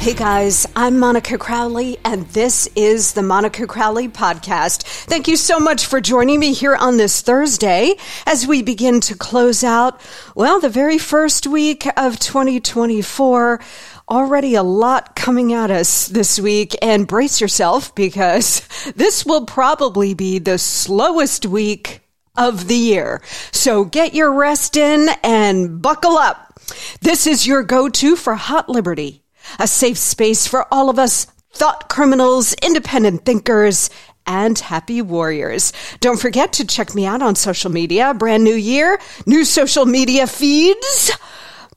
Hey guys, I'm Monica Crowley, and this is the Monica Crowley Podcast. Thank you so much for joining me here on this Thursday as we begin to close out, well, the very first week of 2024 already a lot coming at us this week and brace yourself because this will probably be the slowest week of the year. So get your rest in and buckle up. This is your go-to for hot liberty a safe space for all of us thought criminals, independent thinkers, and happy warriors. Don't forget to check me out on social media. Brand new year, new social media feeds.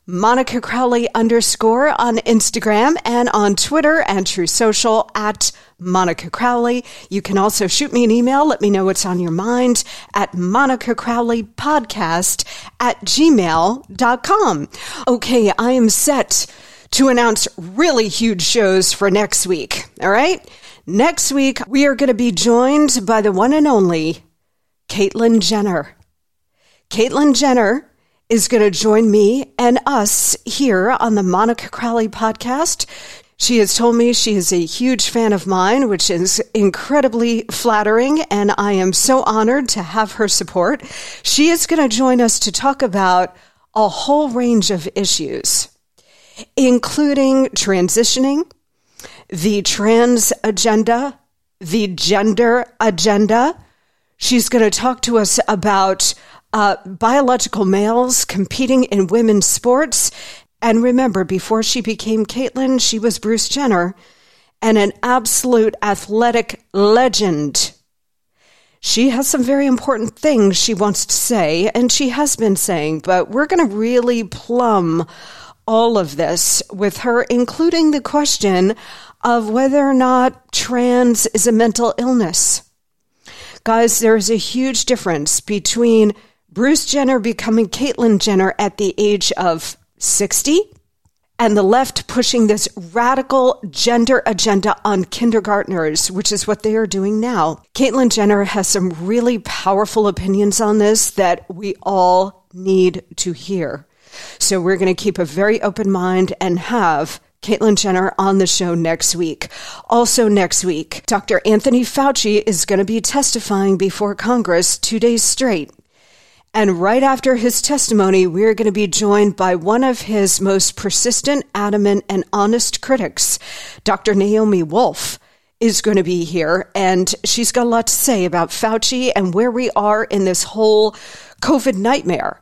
Monica Crowley underscore on Instagram and on Twitter and Truth Social at Monica Crowley. You can also shoot me an email. Let me know what's on your mind at Monica Crowley podcast at gmail.com. Okay, I am set to announce really huge shows for next week. All right. Next week, we are going to be joined by the one and only Caitlyn Jenner. Caitlyn Jenner is going to join me and us here on the Monica Crowley podcast. She has told me she is a huge fan of mine, which is incredibly flattering, and I am so honored to have her support. She is going to join us to talk about a whole range of issues including transitioning, the trans agenda, the gender agenda. She's going to talk to us about uh, biological males competing in women's sports. And remember, before she became Caitlyn, she was Bruce Jenner and an absolute athletic legend. She has some very important things she wants to say, and she has been saying, but we're going to really plumb all of this with her, including the question of whether or not trans is a mental illness. Guys, there's a huge difference between Bruce Jenner becoming Caitlyn Jenner at the age of 60 and the left pushing this radical gender agenda on kindergartners, which is what they are doing now. Caitlyn Jenner has some really powerful opinions on this that we all need to hear. So we're going to keep a very open mind and have Caitlyn Jenner on the show next week. Also, next week, Dr. Anthony Fauci is going to be testifying before Congress two days straight. And right after his testimony, we're going to be joined by one of his most persistent, adamant, and honest critics, Dr. Naomi Wolf is going to be here, and she's got a lot to say about Fauci and where we are in this whole COVID nightmare.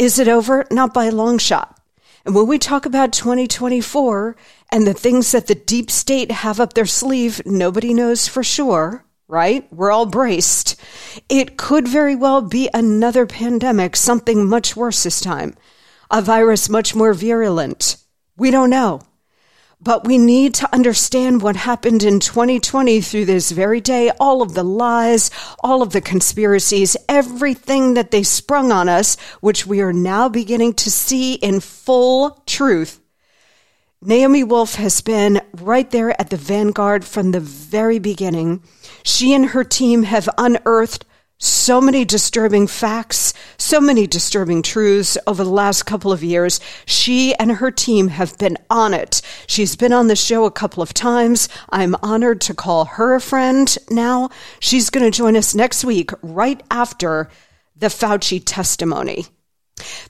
Is it over? Not by a long shot. And when we talk about 2024 and the things that the deep state have up their sleeve, nobody knows for sure, right? We're all braced. It could very well be another pandemic, something much worse this time, a virus much more virulent. We don't know. But we need to understand what happened in 2020 through this very day, all of the lies, all of the conspiracies, everything that they sprung on us, which we are now beginning to see in full truth. Naomi Wolf has been right there at the vanguard from the very beginning. She and her team have unearthed so many disturbing facts, so many disturbing truths over the last couple of years. She and her team have been on it. She's been on the show a couple of times. I'm honored to call her a friend now. She's going to join us next week, right after the Fauci testimony.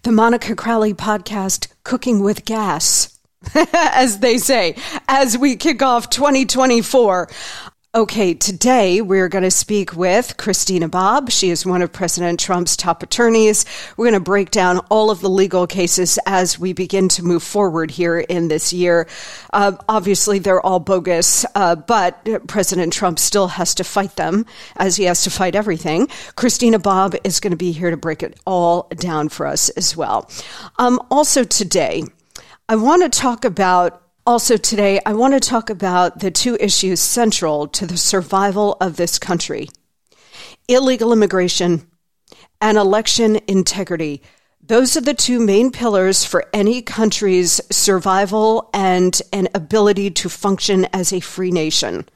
The Monica Crowley podcast, Cooking with Gas, as they say, as we kick off 2024. Okay, today we're going to speak with Christina Bobb. She is one of President Trump's top attorneys. We're going to break down all of the legal cases as we begin to move forward here in this year. Uh, obviously, they're all bogus, uh, but President Trump still has to fight them as he has to fight everything. Christina Bobb is going to be here to break it all down for us as well. Um, also, today, I want to talk about also, today, I want to talk about the two issues central to the survival of this country illegal immigration and election integrity. Those are the two main pillars for any country's survival and an ability to function as a free nation.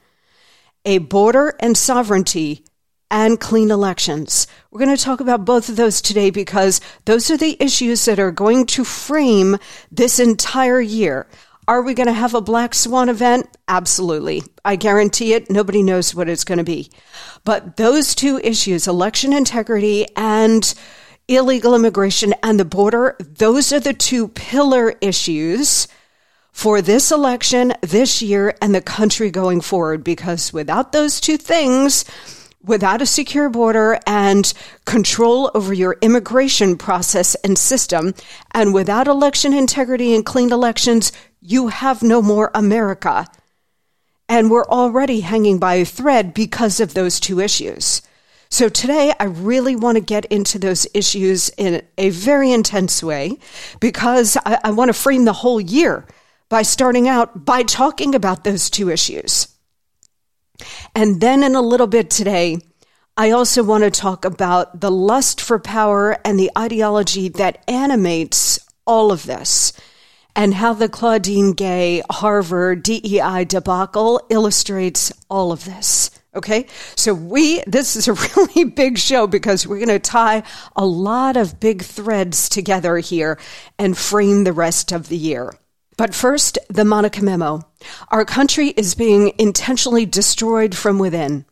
A border and sovereignty and clean elections. We're going to talk about both of those today because those are the issues that are going to frame this entire year. Are we going to have a black swan event? Absolutely. I guarantee it. Nobody knows what it's going to be. But those two issues, election integrity and illegal immigration and the border, those are the two pillar issues for this election, this year, and the country going forward. Because without those two things, without a secure border and control over your immigration process and system, and without election integrity and clean elections, you have no more America. And we're already hanging by a thread because of those two issues. So today, I really want to get into those issues in a very intense way because I, I want to frame the whole year by starting out by talking about those two issues. And then in a little bit today, I also want to talk about the lust for power and the ideology that animates all of this and how the Claudine Gay Harvard DEI debacle illustrates all of this. Okay. So we, this is a really big show because we're going to tie a lot of big threads together here and frame the rest of the year. But first, the Monica memo. Our country is being intentionally destroyed from within.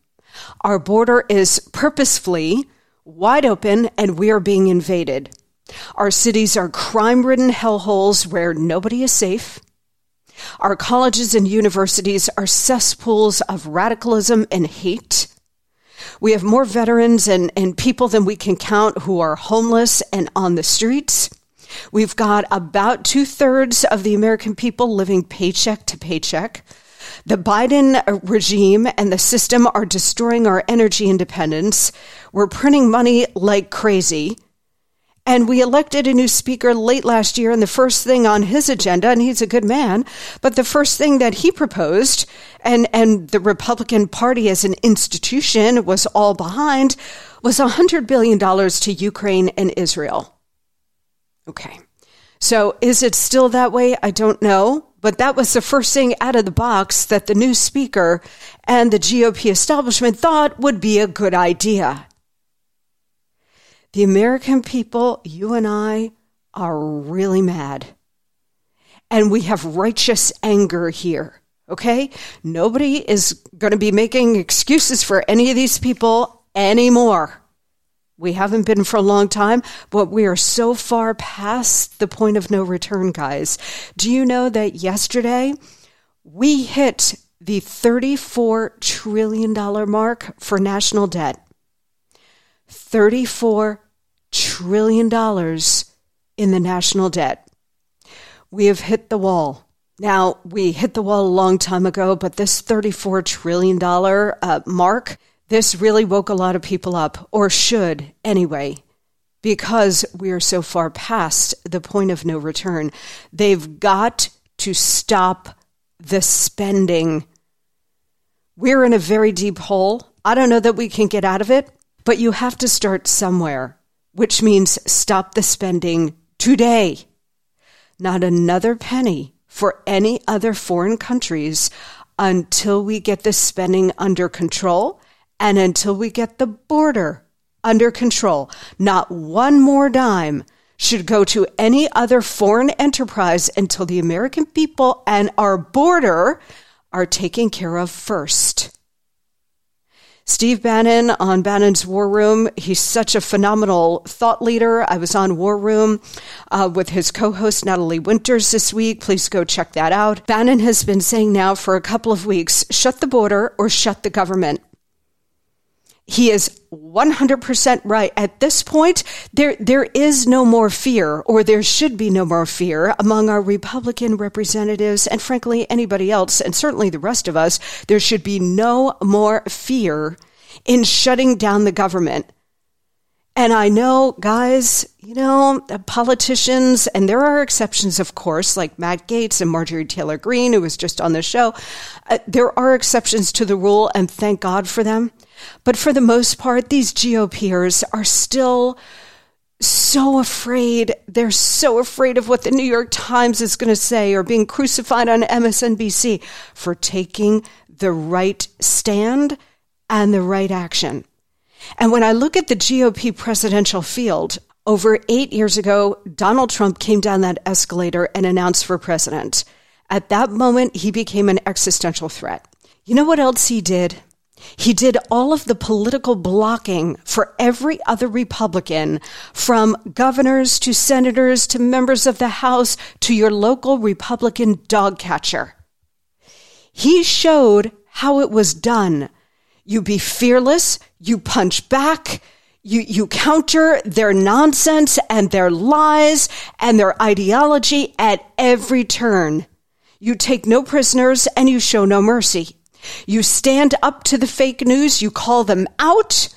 Our border is purposefully wide open and we are being invaded. Our cities are crime ridden hellholes where nobody is safe. Our colleges and universities are cesspools of radicalism and hate. We have more veterans and, and people than we can count who are homeless and on the streets. We've got about two thirds of the American people living paycheck to paycheck. The Biden regime and the system are destroying our energy independence. We're printing money like crazy. And we elected a new speaker late last year, and the first thing on his agenda, and he's a good man, but the first thing that he proposed, and, and the Republican Party as an institution was all behind, was $100 billion to Ukraine and Israel. Okay. So is it still that way? I don't know. But that was the first thing out of the box that the new speaker and the GOP establishment thought would be a good idea. The American people, you and I, are really mad. And we have righteous anger here. Okay? Nobody is going to be making excuses for any of these people anymore. We haven't been for a long time, but we are so far past the point of no return, guys. Do you know that yesterday we hit the $34 trillion mark for national debt? $34 trillion in the national debt. We have hit the wall. Now, we hit the wall a long time ago, but this $34 trillion uh, mark, this really woke a lot of people up, or should anyway, because we are so far past the point of no return. They've got to stop the spending. We're in a very deep hole. I don't know that we can get out of it, but you have to start somewhere which means stop the spending today. Not another penny for any other foreign countries until we get the spending under control and until we get the border under control. Not one more dime should go to any other foreign enterprise until the American people and our border are taken care of first. Steve Bannon on Bannon's War Room. He's such a phenomenal thought leader. I was on War Room uh, with his co host Natalie Winters this week. Please go check that out. Bannon has been saying now for a couple of weeks shut the border or shut the government. He is 100% right. At this point, there, there is no more fear, or there should be no more fear among our Republican representatives, and frankly, anybody else, and certainly the rest of us. There should be no more fear in shutting down the government. And I know, guys, you know, politicians, and there are exceptions, of course, like Matt Gaetz and Marjorie Taylor Greene, who was just on the show. Uh, there are exceptions to the rule, and thank God for them. But for the most part, these GOPers are still so afraid. They're so afraid of what the New York Times is going to say or being crucified on MSNBC for taking the right stand and the right action. And when I look at the GOP presidential field, over eight years ago, Donald Trump came down that escalator and announced for president. At that moment, he became an existential threat. You know what else he did? He did all of the political blocking for every other Republican, from governors to senators to members of the House to your local Republican dog catcher. He showed how it was done. You be fearless, you punch back, you, you counter their nonsense and their lies and their ideology at every turn. You take no prisoners and you show no mercy. You stand up to the fake news, you call them out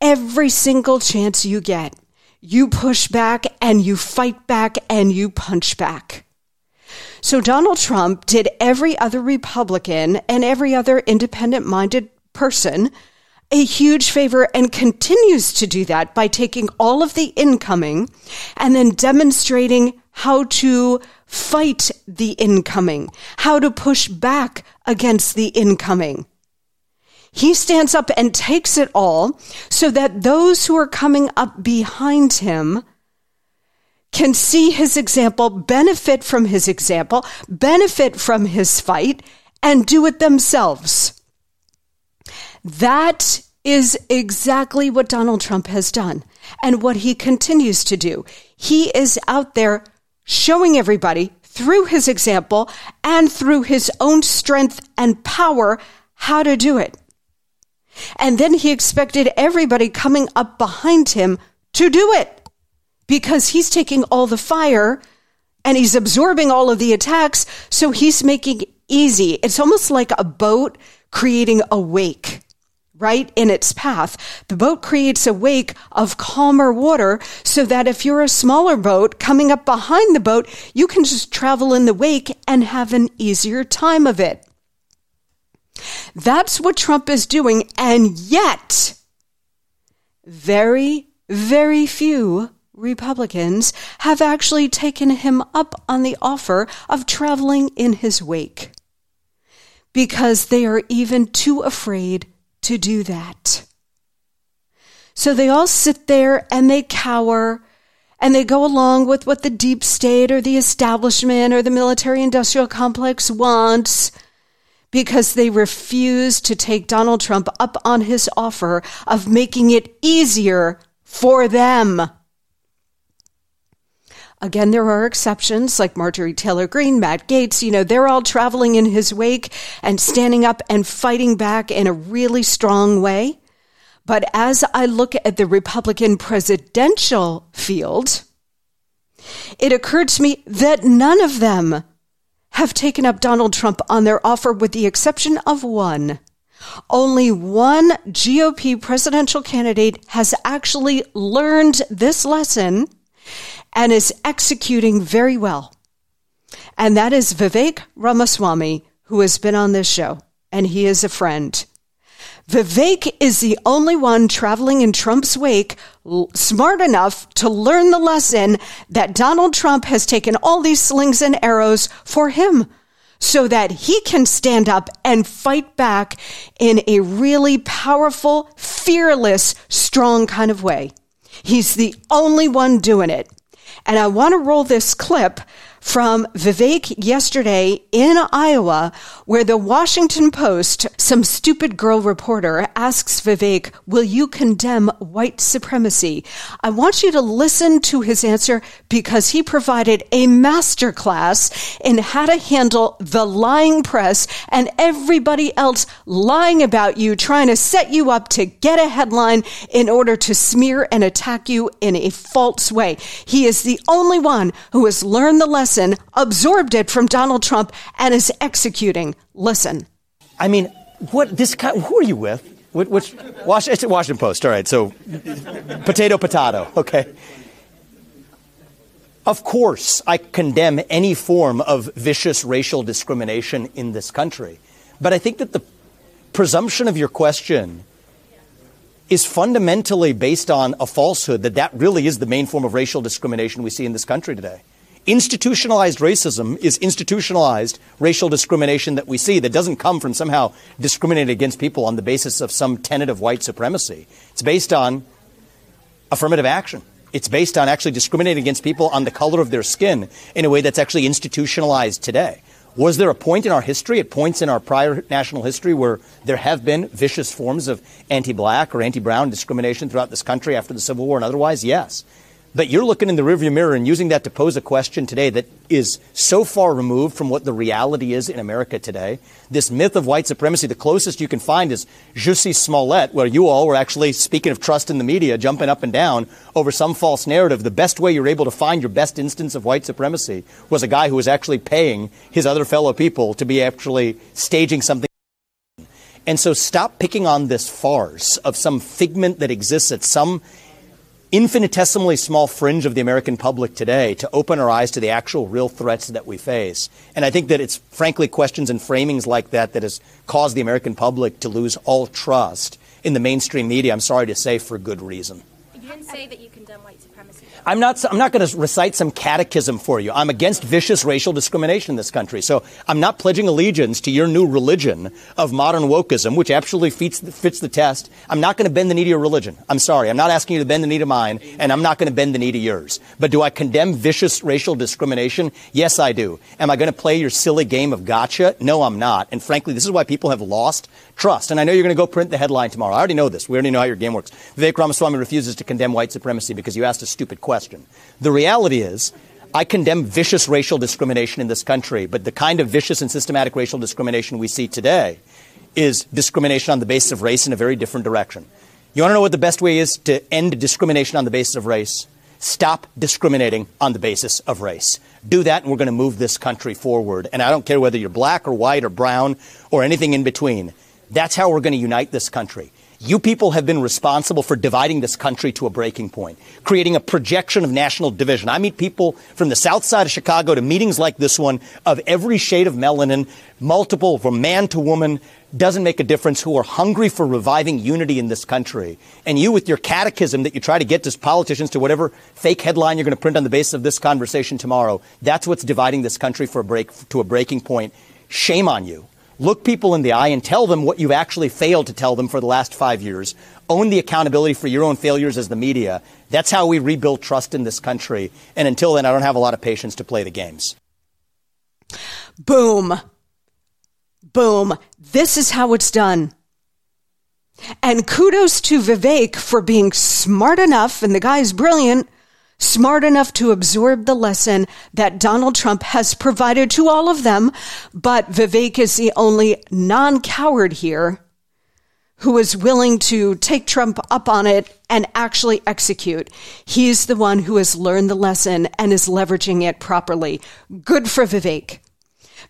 every single chance you get. You push back and you fight back and you punch back. So Donald Trump did every other Republican and every other independent minded person a huge favor and continues to do that by taking all of the incoming and then demonstrating how to fight the incoming, how to push back against the incoming. He stands up and takes it all so that those who are coming up behind him can see his example, benefit from his example, benefit from his fight, and do it themselves. That is exactly what Donald Trump has done and what he continues to do. He is out there showing everybody through his example and through his own strength and power how to do it. And then he expected everybody coming up behind him to do it because he's taking all the fire and he's absorbing all of the attacks. So he's making easy. It's almost like a boat creating a wake right in its path. The boat creates a wake of calmer water so that if you're a smaller boat coming up behind the boat, you can just travel in the wake and have an easier time of it. That's what Trump is doing. And yet, very, very few Republicans have actually taken him up on the offer of traveling in his wake because they are even too afraid to do that. So they all sit there and they cower and they go along with what the deep state or the establishment or the military industrial complex wants because they refuse to take Donald Trump up on his offer of making it easier for them. Again, there are exceptions like Marjorie Taylor Greene, Matt Gaetz, you know, they're all traveling in his wake and standing up and fighting back in a really strong way. But as I look at the Republican presidential field, it occurred to me that none of them have taken up Donald Trump on their offer with the exception of one. Only one GOP presidential candidate has actually learned this lesson and is executing very well. And that is Vivek Ramaswamy, who has been on this show, and he is a friend. Vivek is the only one traveling in Trump's wake smart enough to learn the lesson that Donald Trump has taken all these slings and arrows for him so that he can stand up and fight back in a really powerful, fearless, strong kind of way. He's the only one doing it. And I want to roll this clip from Vivek yesterday in Iowa, where the Washington Post, some stupid girl reporter, asks Vivek, Will you condemn white supremacy? I want you to listen to his answer because he provided a masterclass in how to handle the lying press and everybody else lying about you, trying to set you up to get a headline in order to smear and attack you in a false way. He is the only one who has learned the lesson, absorbed it from Donald Trump, and is executing. Listen. I mean, what this guy, who are you with? Which, which it's Washington Post. All right, so potato, potato. Okay. Of course, I condemn any form of vicious racial discrimination in this country. But I think that the presumption of your question is fundamentally based on a falsehood that that really is the main form of racial discrimination we see in this country today. Institutionalized racism is institutionalized racial discrimination that we see that doesn't come from somehow discriminating against people on the basis of some tenet of white supremacy. It's based on affirmative action. It's based on actually discriminating against people on the color of their skin in a way that's actually institutionalized today. Was there a point in our history, at points in our prior national history, where there have been vicious forms of anti black or anti brown discrimination throughout this country after the Civil War and otherwise? Yes. But you're looking in the rearview mirror and using that to pose a question today that is so far removed from what the reality is in America today. This myth of white supremacy, the closest you can find is Jussie Smollett, where you all were actually, speaking of trust in the media, jumping up and down over some false narrative. The best way you're able to find your best instance of white supremacy was a guy who was actually paying his other fellow people to be actually staging something. And so stop picking on this farce of some figment that exists at some infinitesimally small fringe of the American public today to open our eyes to the actual real threats that we face. And I think that it's frankly questions and framings like that that has caused the American public to lose all trust in the mainstream media, I'm sorry to say, for good reason. You didn't say that you supremacy. I'm not, I'm not going to recite some catechism for you. I'm against vicious racial discrimination in this country. So I'm not pledging allegiance to your new religion of modern wokeism, which absolutely fits, fits the test. I'm not going to bend the knee to your religion. I'm sorry. I'm not asking you to bend the knee to mine, and I'm not going to bend the knee to yours. But do I condemn vicious racial discrimination? Yes, I do. Am I going to play your silly game of gotcha? No, I'm not. And frankly, this is why people have lost trust. And I know you're going to go print the headline tomorrow. I already know this. We already know how your game works. Vivek Ramaswamy refuses to condemn white supremacy because you asked a stupid question. The reality is, I condemn vicious racial discrimination in this country, but the kind of vicious and systematic racial discrimination we see today is discrimination on the basis of race in a very different direction. You want to know what the best way is to end discrimination on the basis of race? Stop discriminating on the basis of race. Do that, and we're going to move this country forward. And I don't care whether you're black or white or brown or anything in between. That's how we're going to unite this country. You people have been responsible for dividing this country to a breaking point, creating a projection of national division. I meet people from the south side of Chicago to meetings like this one of every shade of melanin, multiple from man to woman, doesn't make a difference, who are hungry for reviving unity in this country. And you, with your catechism that you try to get to politicians to whatever fake headline you're going to print on the basis of this conversation tomorrow, that's what's dividing this country for a break, to a breaking point. Shame on you. Look people in the eye and tell them what you've actually failed to tell them for the last five years. Own the accountability for your own failures as the media. That's how we rebuild trust in this country. And until then, I don't have a lot of patience to play the games. Boom. Boom. This is how it's done. And kudos to Vivek for being smart enough, and the guy's brilliant smart enough to absorb the lesson that Donald Trump has provided to all of them. But Vivek is the only non coward here who is willing to take Trump up on it and actually execute. He's the one who has learned the lesson and is leveraging it properly. Good for Vivek.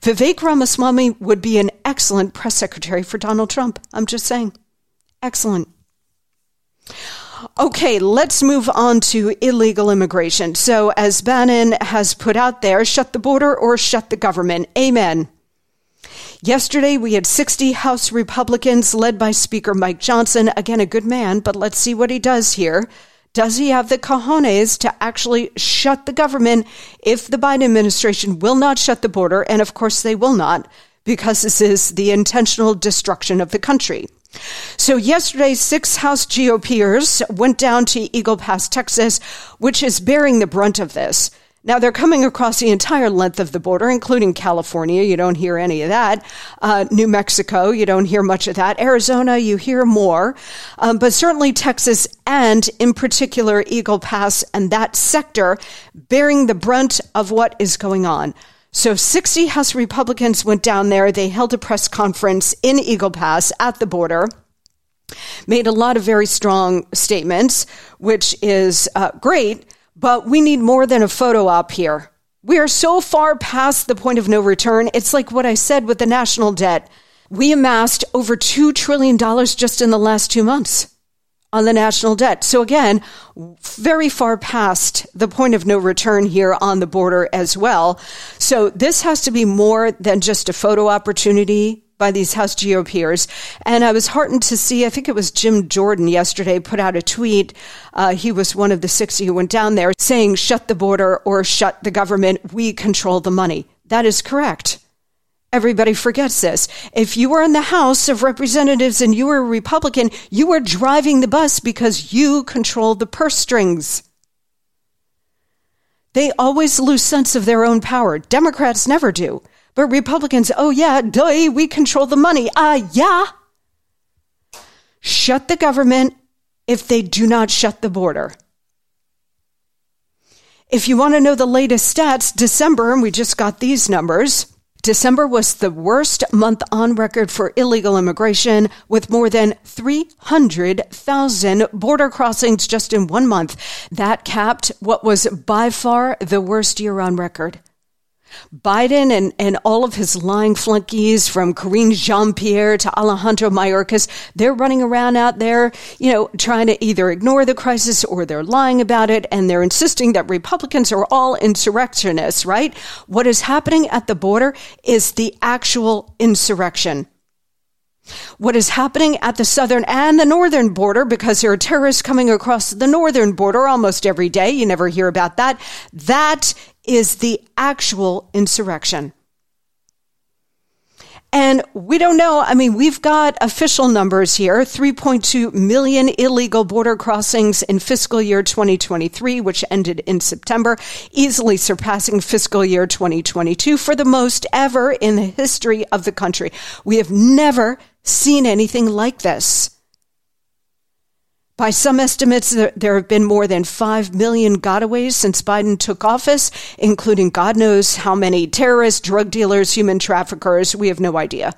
Vivek Ramaswamy would be an excellent press secretary for Donald Trump. I'm just saying. Excellent. Okay, let's move on to illegal immigration. So, as Bannon has put out there, shut the border or shut the government. Amen. Yesterday, we had 60 House Republicans led by Speaker Mike Johnson. Again, a good man, but let's see what he does here. Does he have the cojones to actually shut the government if the Biden administration will not shut the border? And of course, they will not, because this is the intentional destruction of the country. So yesterday, six House GOPers went down to Eagle Pass, Texas, which is bearing the brunt of this. Now they're coming across the entire length of the border, including California. You don't hear any of that. Uh, New Mexico, you don't hear much of that. Arizona, you hear more. Um, but certainly Texas and in particular Eagle Pass and that sector bearing the brunt of what is going on. So 60 House Republicans went down there. They held a press conference in Eagle Pass at the border made a lot of very strong statements, which is uh, great. But we need more than a photo op here. We are so far past the point of no return. It's like what I said with the national debt. We amassed over $2 trillion just in the last two months on the national debt. So again, very far past the point of no return here on the border as well. So this has to be more than just a photo opportunity by these House GOPers. And I was heartened to see, I think it was Jim Jordan yesterday put out a tweet. Uh, he was one of the 60 who went down there saying, shut the border or shut the government. We control the money. That is correct. Everybody forgets this. If you were in the House of Representatives and you were a Republican, you were driving the bus because you controlled the purse strings. They always lose sense of their own power. Democrats never do. But Republicans, oh yeah, duh, we control the money. Ah, uh, yeah. Shut the government if they do not shut the border. If you want to know the latest stats, December, and we just got these numbers, December was the worst month on record for illegal immigration, with more than 300,000 border crossings just in one month. That capped what was by far the worst year on record. Biden and, and all of his lying flunkies from Karine Jean-Pierre to Alejandro Mayorkas, they're running around out there, you know, trying to either ignore the crisis or they're lying about it and they're insisting that Republicans are all insurrectionists, right? What is happening at the border is the actual insurrection. What is happening at the southern and the northern border, because there are terrorists coming across the northern border almost every day. You never hear about that. That is the actual insurrection. And we don't know. I mean, we've got official numbers here 3.2 million illegal border crossings in fiscal year 2023, which ended in September, easily surpassing fiscal year 2022 for the most ever in the history of the country. We have never seen anything like this. By some estimates, there have been more than 5 million gotaways since Biden took office, including God knows how many terrorists, drug dealers, human traffickers. We have no idea.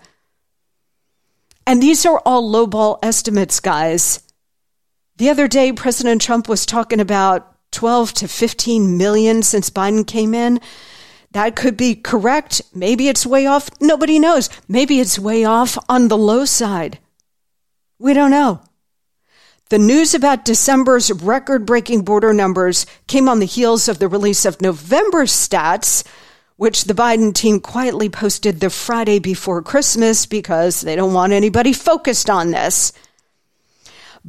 And these are all lowball estimates, guys. The other day, President Trump was talking about 12 to 15 million since Biden came in. That could be correct. Maybe it's way off. Nobody knows. Maybe it's way off on the low side. We don't know. The news about December's record breaking border numbers came on the heels of the release of November's stats, which the Biden team quietly posted the Friday before Christmas because they don't want anybody focused on this.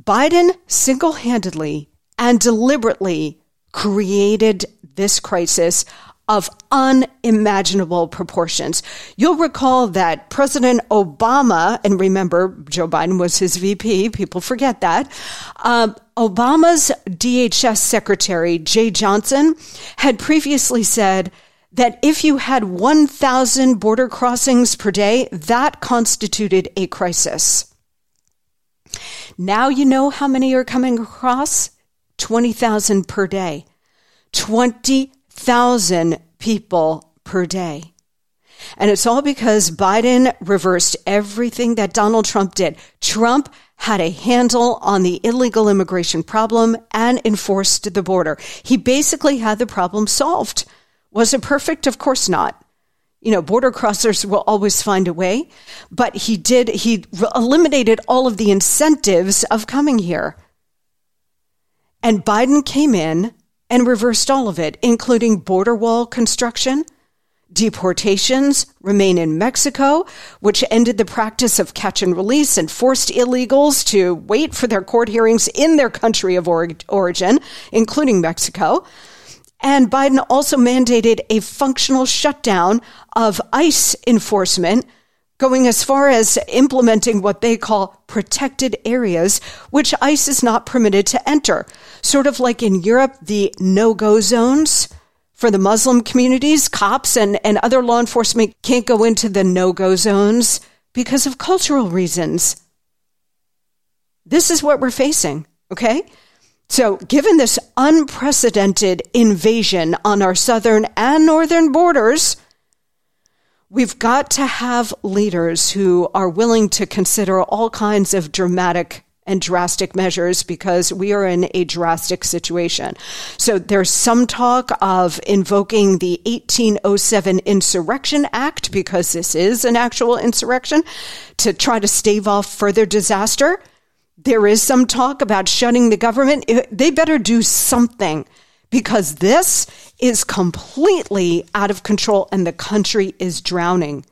Biden single handedly and deliberately created this crisis of unimaginable proportions. You'll recall that President Obama, and remember, Joe Biden was his VP, people forget that. Um, Obama's DHS Secretary, Jeh Johnson, had previously said that if you had 1,000 border crossings per day, that constituted a crisis. Now you know how many are coming across? 20,000 per day. 20 thousand people per day. And it's all because Biden reversed everything that Donald Trump did. Trump had a handle on the illegal immigration problem and enforced the border. He basically had the problem solved. Was it perfect? Of course not. You know, border crossers will always find a way, but he did, he eliminated all of the incentives of coming here. And Biden came in and reversed all of it, including border wall construction, deportations remain in Mexico, which ended the practice of catch and release and forced illegals to wait for their court hearings in their country of origin, including Mexico. And Biden also mandated a functional shutdown of ICE enforcement going as far as implementing what they call protected areas, which ICE is not permitted to enter. Sort of like in Europe, the no go zones for the Muslim communities, cops and, and other law enforcement can't go into the no go zones because of cultural reasons. This is what we're facing, okay? So, given this unprecedented invasion on our southern and northern borders, we've got to have leaders who are willing to consider all kinds of dramatic and drastic measures because we are in a drastic situation. So there's some talk of invoking the 1807 Insurrection Act because this is an actual insurrection to try to stave off further disaster. There is some talk about shutting the government. They better do something because this is completely out of control and the country is drowning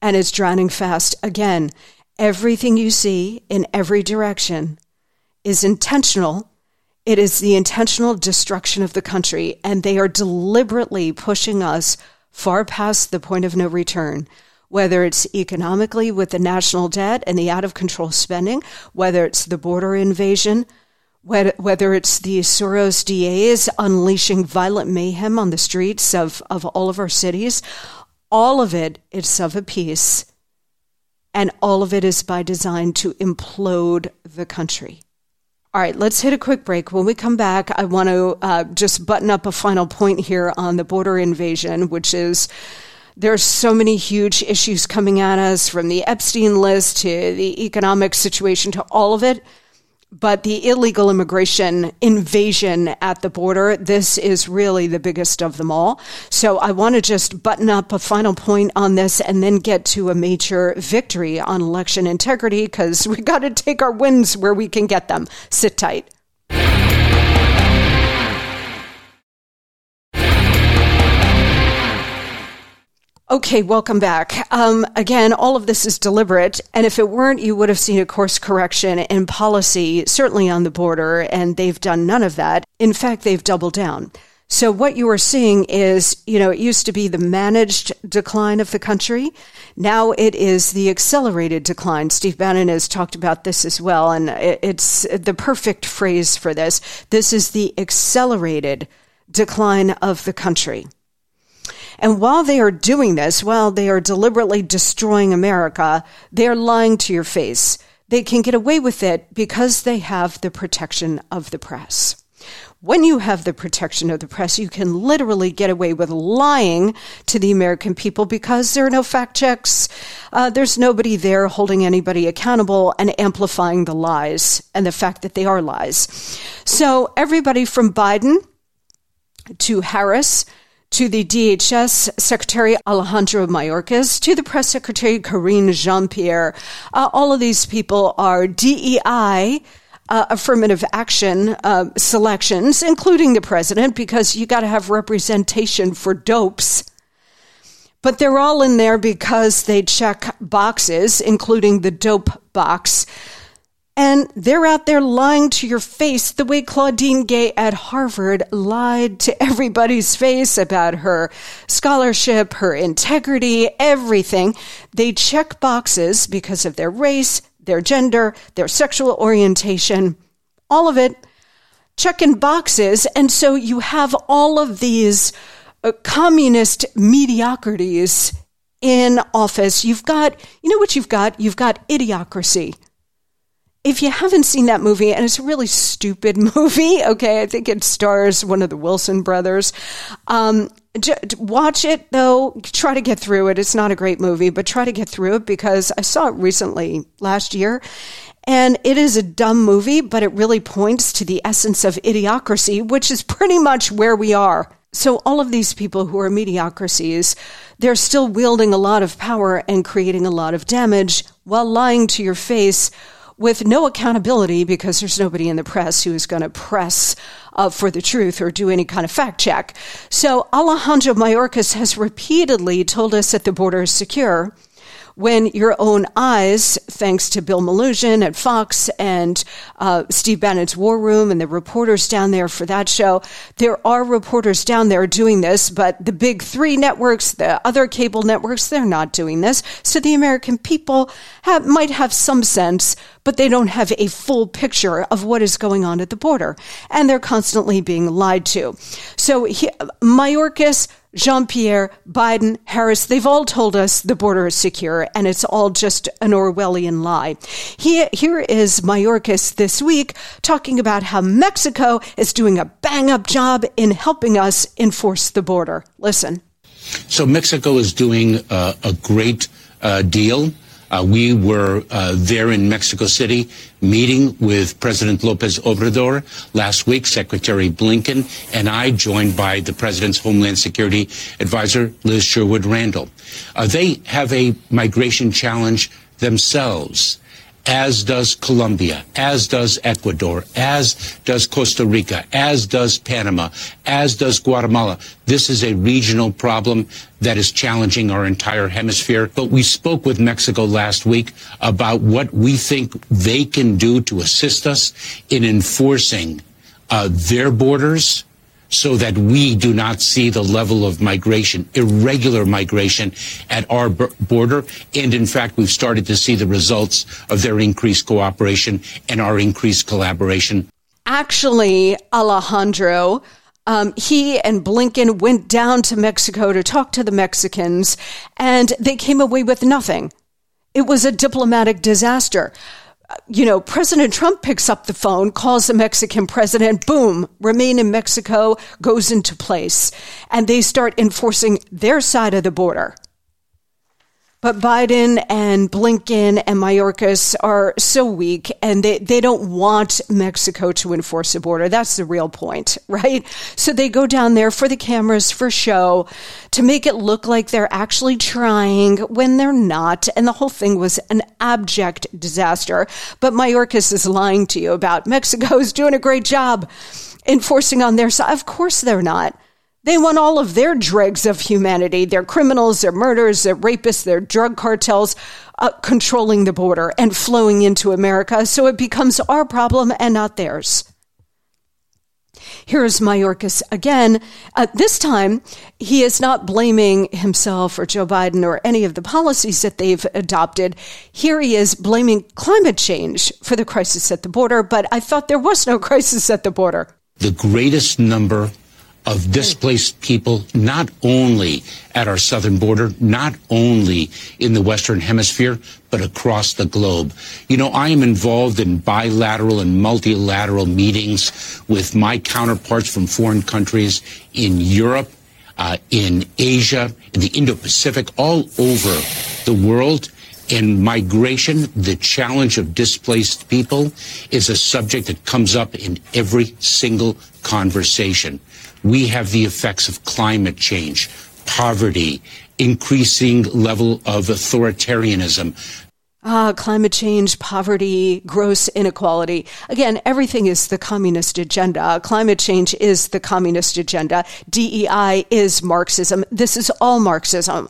and is drowning fast. Again, Everything you see in every direction is intentional. It is the intentional destruction of the country, and they are deliberately pushing us far past the point of no return. Whether it's economically with the national debt and the out of control spending, whether it's the border invasion, whether it's the Soros DAs unleashing violent mayhem on the streets of, of all of our cities, all of it is of a piece and all of it is by design to implode the country. All right, let's hit a quick break. When we come back, I want to uh, just button up a final point here on the border invasion, which is there's so many huge issues coming at us from the Epstein list to the economic situation to all of it but the illegal immigration invasion at the border, this is really the biggest of them all. So I want to just button up a final point on this and then get to a major victory on election integrity because we got to take our wins where we can get them. Sit tight. Okay, welcome back. Um, again, all of this is deliberate, and if it weren't, you would have seen a course correction in policy, certainly on the border, and they've done none of that. In fact, they've doubled down. So what you are seeing is, you know, it used to be the managed decline of the country. Now it is the accelerated decline. Steve Bannon has talked about this as well, and it's the perfect phrase for this. This is the accelerated decline of the country. And while they are doing this, while they are deliberately destroying America, they are lying to your face. They can get away with it because they have the protection of the press. When you have the protection of the press, you can literally get away with lying to the American people because there are no fact checks. Uh, there's nobody there holding anybody accountable and amplifying the lies and the fact that they are lies. So everybody from Biden to Harris to the DHS Secretary Alejandro Mayorkas, to the Press Secretary Karine Jean Pierre. Uh, all of these people are DEI. Uh, affirmative action uh, selections, including the president, because you got to have representation for dopes. But they're all in there because they check boxes, including the dope box. And they're out there lying to your face the way Claudine Gay at Harvard lied to everybody's face about her scholarship, her integrity, everything. They check boxes because of their race, their gender, their sexual orientation, all of it, checking boxes. And so you have all of these uh, communist mediocrities in office. You've got, you know what you've got? You've got idiocracy if you haven't seen that movie, and it's a really stupid movie, okay, I think it stars one of the Wilson brothers. Um, watch it though. Try to get through it. It's not a great movie, but try to get through it because I saw it recently last year. And it is a dumb movie, but it really points to the essence of idiocracy, which is pretty much where we are. So all of these people who are mediocrities, they're still wielding a lot of power and creating a lot of damage while lying to your face with no accountability because there's nobody in the press who is going to press uh, for the truth or do any kind of fact check. So Alejandro Mayorkas has repeatedly told us that the border is secure when your own eyes, thanks to Bill Melugin at Fox and uh, Steve Bannon's War Room and the reporters down there for that show, there are reporters down there doing this, but the big three networks, the other cable networks, they're not doing this. So the American people have, might have some sense, but they don't have a full picture of what is going on at the border. And they're constantly being lied to. So he, Mayorkas, Jean Pierre, Biden, Harris, they've all told us the border is secure and it's all just an Orwellian lie. He, here is Mayorkas this week talking about how Mexico is doing a bang up job in helping us enforce the border. Listen. So Mexico is doing uh, a great uh, deal. Uh, we were uh, there in Mexico City meeting with President Lopez Obrador last week, Secretary Blinken, and I, joined by the President's Homeland Security Advisor, Liz Sherwood Randall. Uh, they have a migration challenge themselves as does Colombia, as does Ecuador, as does Costa Rica, as does Panama, as does Guatemala. This is a regional problem that is challenging our entire hemisphere. But we spoke with Mexico last week about what we think they can do to assist us in enforcing uh, their borders so that we do not see the level of migration, irregular migration at our border. And in fact, we've started to see the results of their increased cooperation and our increased collaboration. Actually, Alejandro, um, he and Blinken went down to Mexico to talk to the Mexicans, and they came away with nothing. It was a diplomatic disaster you know, President Trump picks up the phone, calls the Mexican president, boom, remain in Mexico goes into place. And they start enforcing their side of the border. But Biden and Blinken and Mayorkas are so weak and they, they don't want Mexico to enforce the border. That's the real point, right? So they go down there for the cameras, for show, to make it look like they're actually trying when they're not. And the whole thing was an abject disaster. But Mayorkas is lying to you about Mexico is doing a great job enforcing on their side. Of course they're not. They want all of their dregs of humanity, their criminals, their murders, their rapists, their drug cartels, uh, controlling the border and flowing into America. So it becomes our problem and not theirs. Here's Mayorkas again. Uh, this time, he is not blaming himself or Joe Biden or any of the policies that they've adopted. Here he is blaming climate change for the crisis at the border, but I thought there was no crisis at the border. The greatest number of displaced people, not only at our southern border, not only in the Western Hemisphere, but across the globe. You know, I am involved in bilateral and multilateral meetings with my counterparts from foreign countries in Europe, uh, in Asia, in the Indo-Pacific, all over the world. And migration, the challenge of displaced people, is a subject that comes up in every single conversation we have the effects of climate change, poverty, increasing level of authoritarianism. Ah, climate change, poverty, gross inequality. Again, everything is the communist agenda. Climate change is the communist agenda. DEI is Marxism. This is all Marxism.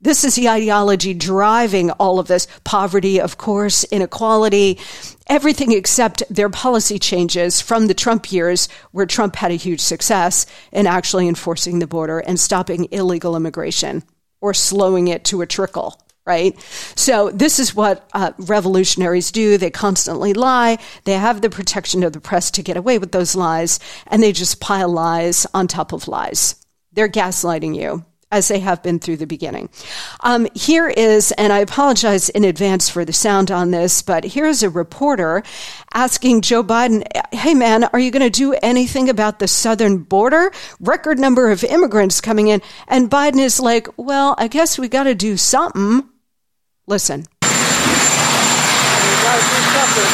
This is the ideology driving all of this poverty, of course, inequality, everything except their policy changes from the Trump years, where Trump had a huge success in actually enforcing the border and stopping illegal immigration or slowing it to a trickle. Right. So this is what uh, revolutionaries do. They constantly lie. They have the protection of the press to get away with those lies, and they just pile lies on top of lies. They're gaslighting you as they have been through the beginning. Um, here is, and I apologize in advance for the sound on this, but here's a reporter asking Joe Biden, hey man, are you going to do anything about the southern border? Record number of immigrants coming in. And Biden is like, well, I guess we got to do something. Listen. You got to do something.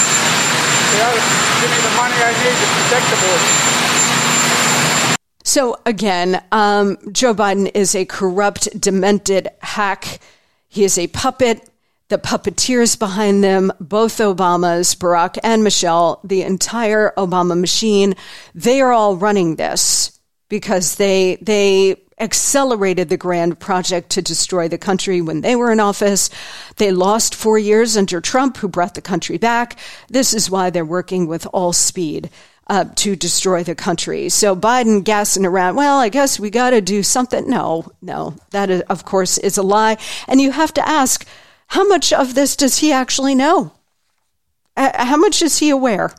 To give me the money I need to protect the border. So again, um, Joe Biden is a corrupt, demented hack. He is a puppet. The puppeteers behind them, both Obamas, Barack and Michelle, the entire Obama machine, they are all running this because they they accelerated the grand project to destroy the country when they were in office. They lost four years under Trump, who brought the country back. This is why they're working with all speed. Uh, to destroy the country. So Biden gassing around, well, I guess we got to do something. No, no, that is, of course is a lie. And you have to ask, how much of this does he actually know? Uh, how much is he aware?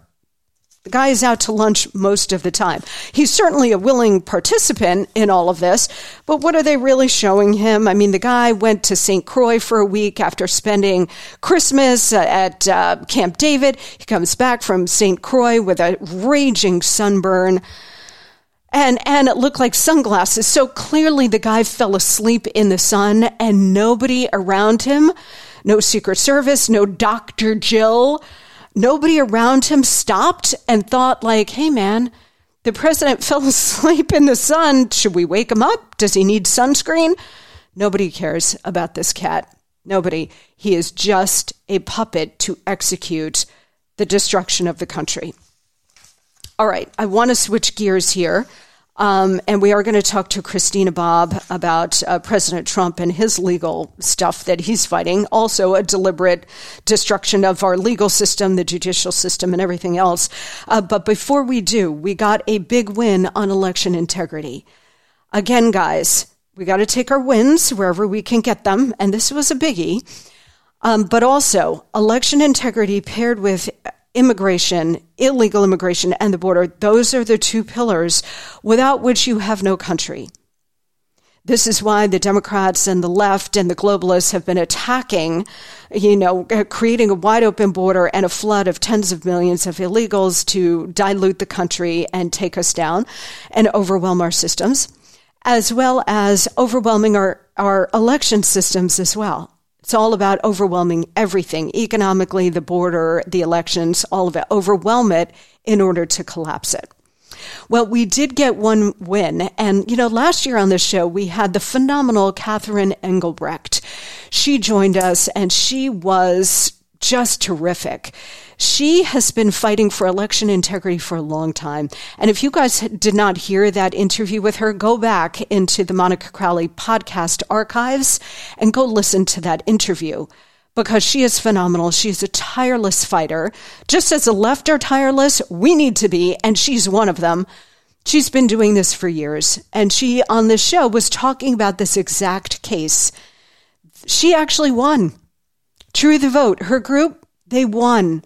The guy is out to lunch most of the time. He's certainly a willing participant in all of this, but what are they really showing him? I mean, the guy went to St. Croix for a week after spending Christmas at uh, Camp David. He comes back from St. Croix with a raging sunburn. And, and it looked like sunglasses. So clearly the guy fell asleep in the sun and nobody around him, no Secret Service, no Dr. Jill, nobody around him stopped and thought like, hey man, the president fell asleep in the sun. Should we wake him up? Does he need sunscreen? Nobody cares about this cat. Nobody. He is just a puppet to execute the destruction of the country. All right, I want to switch gears here um, and we are going to talk to Christina Bobb about uh, President Trump and his legal stuff that he's fighting. Also, a deliberate destruction of our legal system, the judicial system, and everything else. Uh, but before we do, we got a big win on election integrity. Again, guys, we got to take our wins wherever we can get them. And this was a biggie. Um, but also, election integrity paired with immigration, illegal immigration, and the border, those are the two pillars without which you have no country. This is why the Democrats and the left and the globalists have been attacking, you know, creating a wide open border and a flood of tens of millions of illegals to dilute the country and take us down and overwhelm our systems, as well as overwhelming our, our election systems as well. It's all about overwhelming everything economically, the border, the elections, all of it. Overwhelm it in order to collapse it. Well, we did get one win. And, you know, last year on this show, we had the phenomenal Catherine Engelbrecht. She joined us and she was just terrific. She has been fighting for election integrity for a long time. And if you guys did not hear that interview with her, go back into the Monica Crowley podcast archives and go listen to that interview because she is phenomenal. She's a tireless fighter. Just as the left are tireless, we need to be, and she's one of them. She's been doing this for years, and she on this show was talking about this exact case. She actually won. True the vote, her group, they won.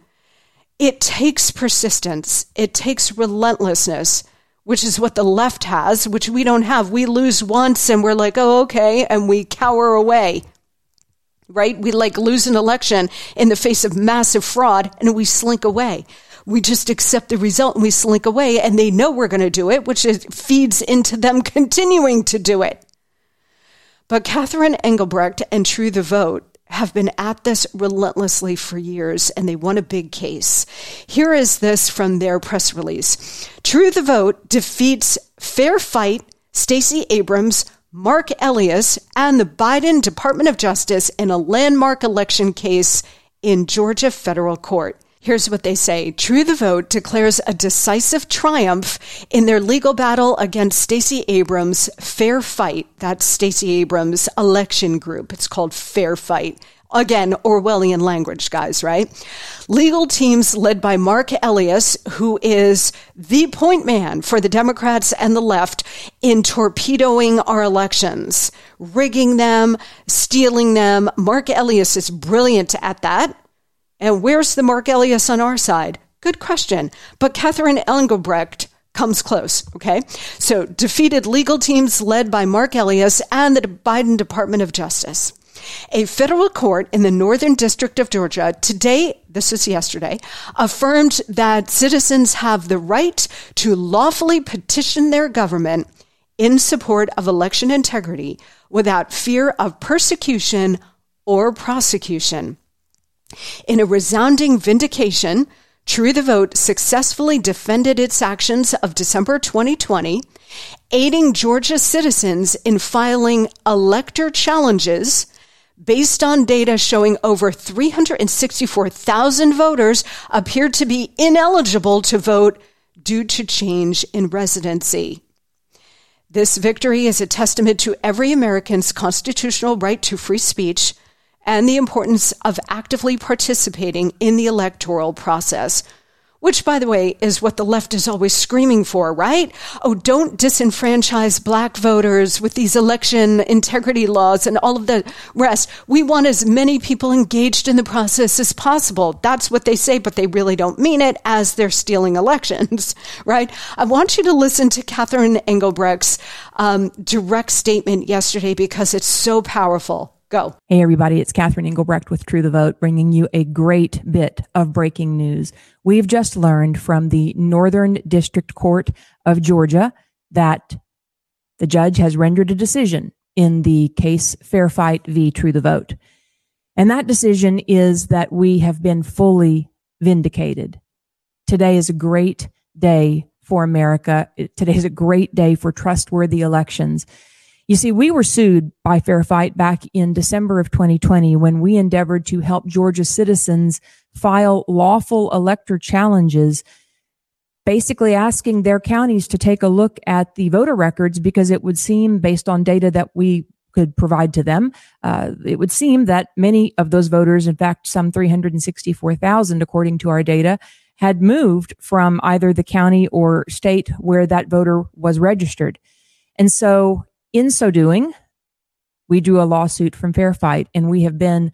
It takes persistence. It takes relentlessness, which is what the left has, which we don't have. We lose once and we're like, oh, okay, and we cower away. Right? We like lose an election in the face of massive fraud and we slink away. We just accept the result and we slink away and they know we're going to do it, which is, feeds into them continuing to do it. But Catherine Engelbrecht and True the Vote have been at this relentlessly for years and they won a big case. Here is this from their press release. True the Vote defeats Fair Fight, Stacey Abrams, Mark Elias, and the Biden Department of Justice in a landmark election case in Georgia federal court. Here's what they say. True the Vote declares a decisive triumph in their legal battle against Stacey Abrams' Fair Fight. That's Stacey Abrams' election group. It's called Fair Fight. Again, Orwellian language, guys, right? Legal teams led by Mark Elias, who is the point man for the Democrats and the left in torpedoing our elections, rigging them, stealing them. Mark Elias is brilliant at that. And where's the Mark Elias on our side? Good question. But Catherine Engelbrecht comes close. Okay. So defeated legal teams led by Mark Elias and the Biden Department of Justice. A federal court in the Northern District of Georgia today, this was yesterday, affirmed that citizens have the right to lawfully petition their government in support of election integrity without fear of persecution or prosecution. In a resounding vindication, True the Vote successfully defended its actions of December 2020, aiding Georgia citizens in filing elector challenges based on data showing over 364,000 voters appeared to be ineligible to vote due to change in residency. This victory is a testament to every American's constitutional right to free speech and the importance of actively participating in the electoral process which, by the way, is what the left is always screaming for, right? Oh, don't disenfranchise black voters with these election integrity laws and all of the rest. We want as many people engaged in the process as possible. That's what they say, but they really don't mean it as they're stealing elections, right? I want you to listen to Catherine Engelbrecht's um, direct statement yesterday because it's so powerful. Go. Hey, everybody, it's Catherine Engelbrecht with True the Vote, bringing you a great bit of breaking news. We've just learned from the Northern District Court of Georgia that the judge has rendered a decision in the case Fair Fight v. True the Vote. And that decision is that we have been fully vindicated. Today is a great day for America. Today is a great day for trustworthy elections. You see, we were sued by Fair Fight back in December of 2020 when we endeavored to help Georgia citizens file lawful elector challenges, basically asking their counties to take a look at the voter records because it would seem, based on data that we could provide to them, uh, it would seem that many of those voters, in fact, some 364,000, according to our data, had moved from either the county or state where that voter was registered. And so in so doing, we drew a lawsuit from Fair Fight, and we have been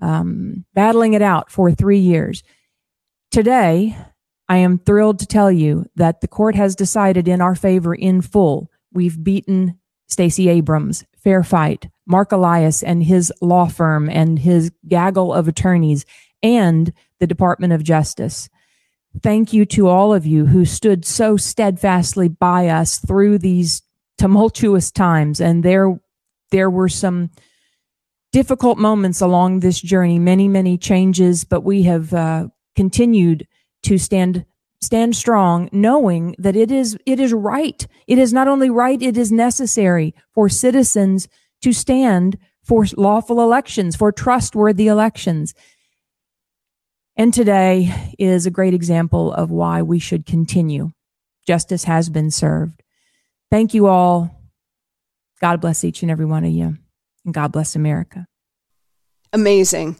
um, battling it out for three years. Today, I am thrilled to tell you that the court has decided in our favor in full. We've beaten Stacey Abrams, Fair Fight, Mark Elias and his law firm and his gaggle of attorneys, and the Department of Justice. Thank you to all of you who stood so steadfastly by us through these tumultuous times. And there there were some difficult moments along this journey many many changes but we have uh, continued to stand stand strong knowing that it is it is right. It is not only right it is necessary for citizens to stand for lawful elections for trustworthy elections. And today is a great example of why we should continue. Justice has been served Thank you all. God bless each and every one of you. And God bless America. Amazing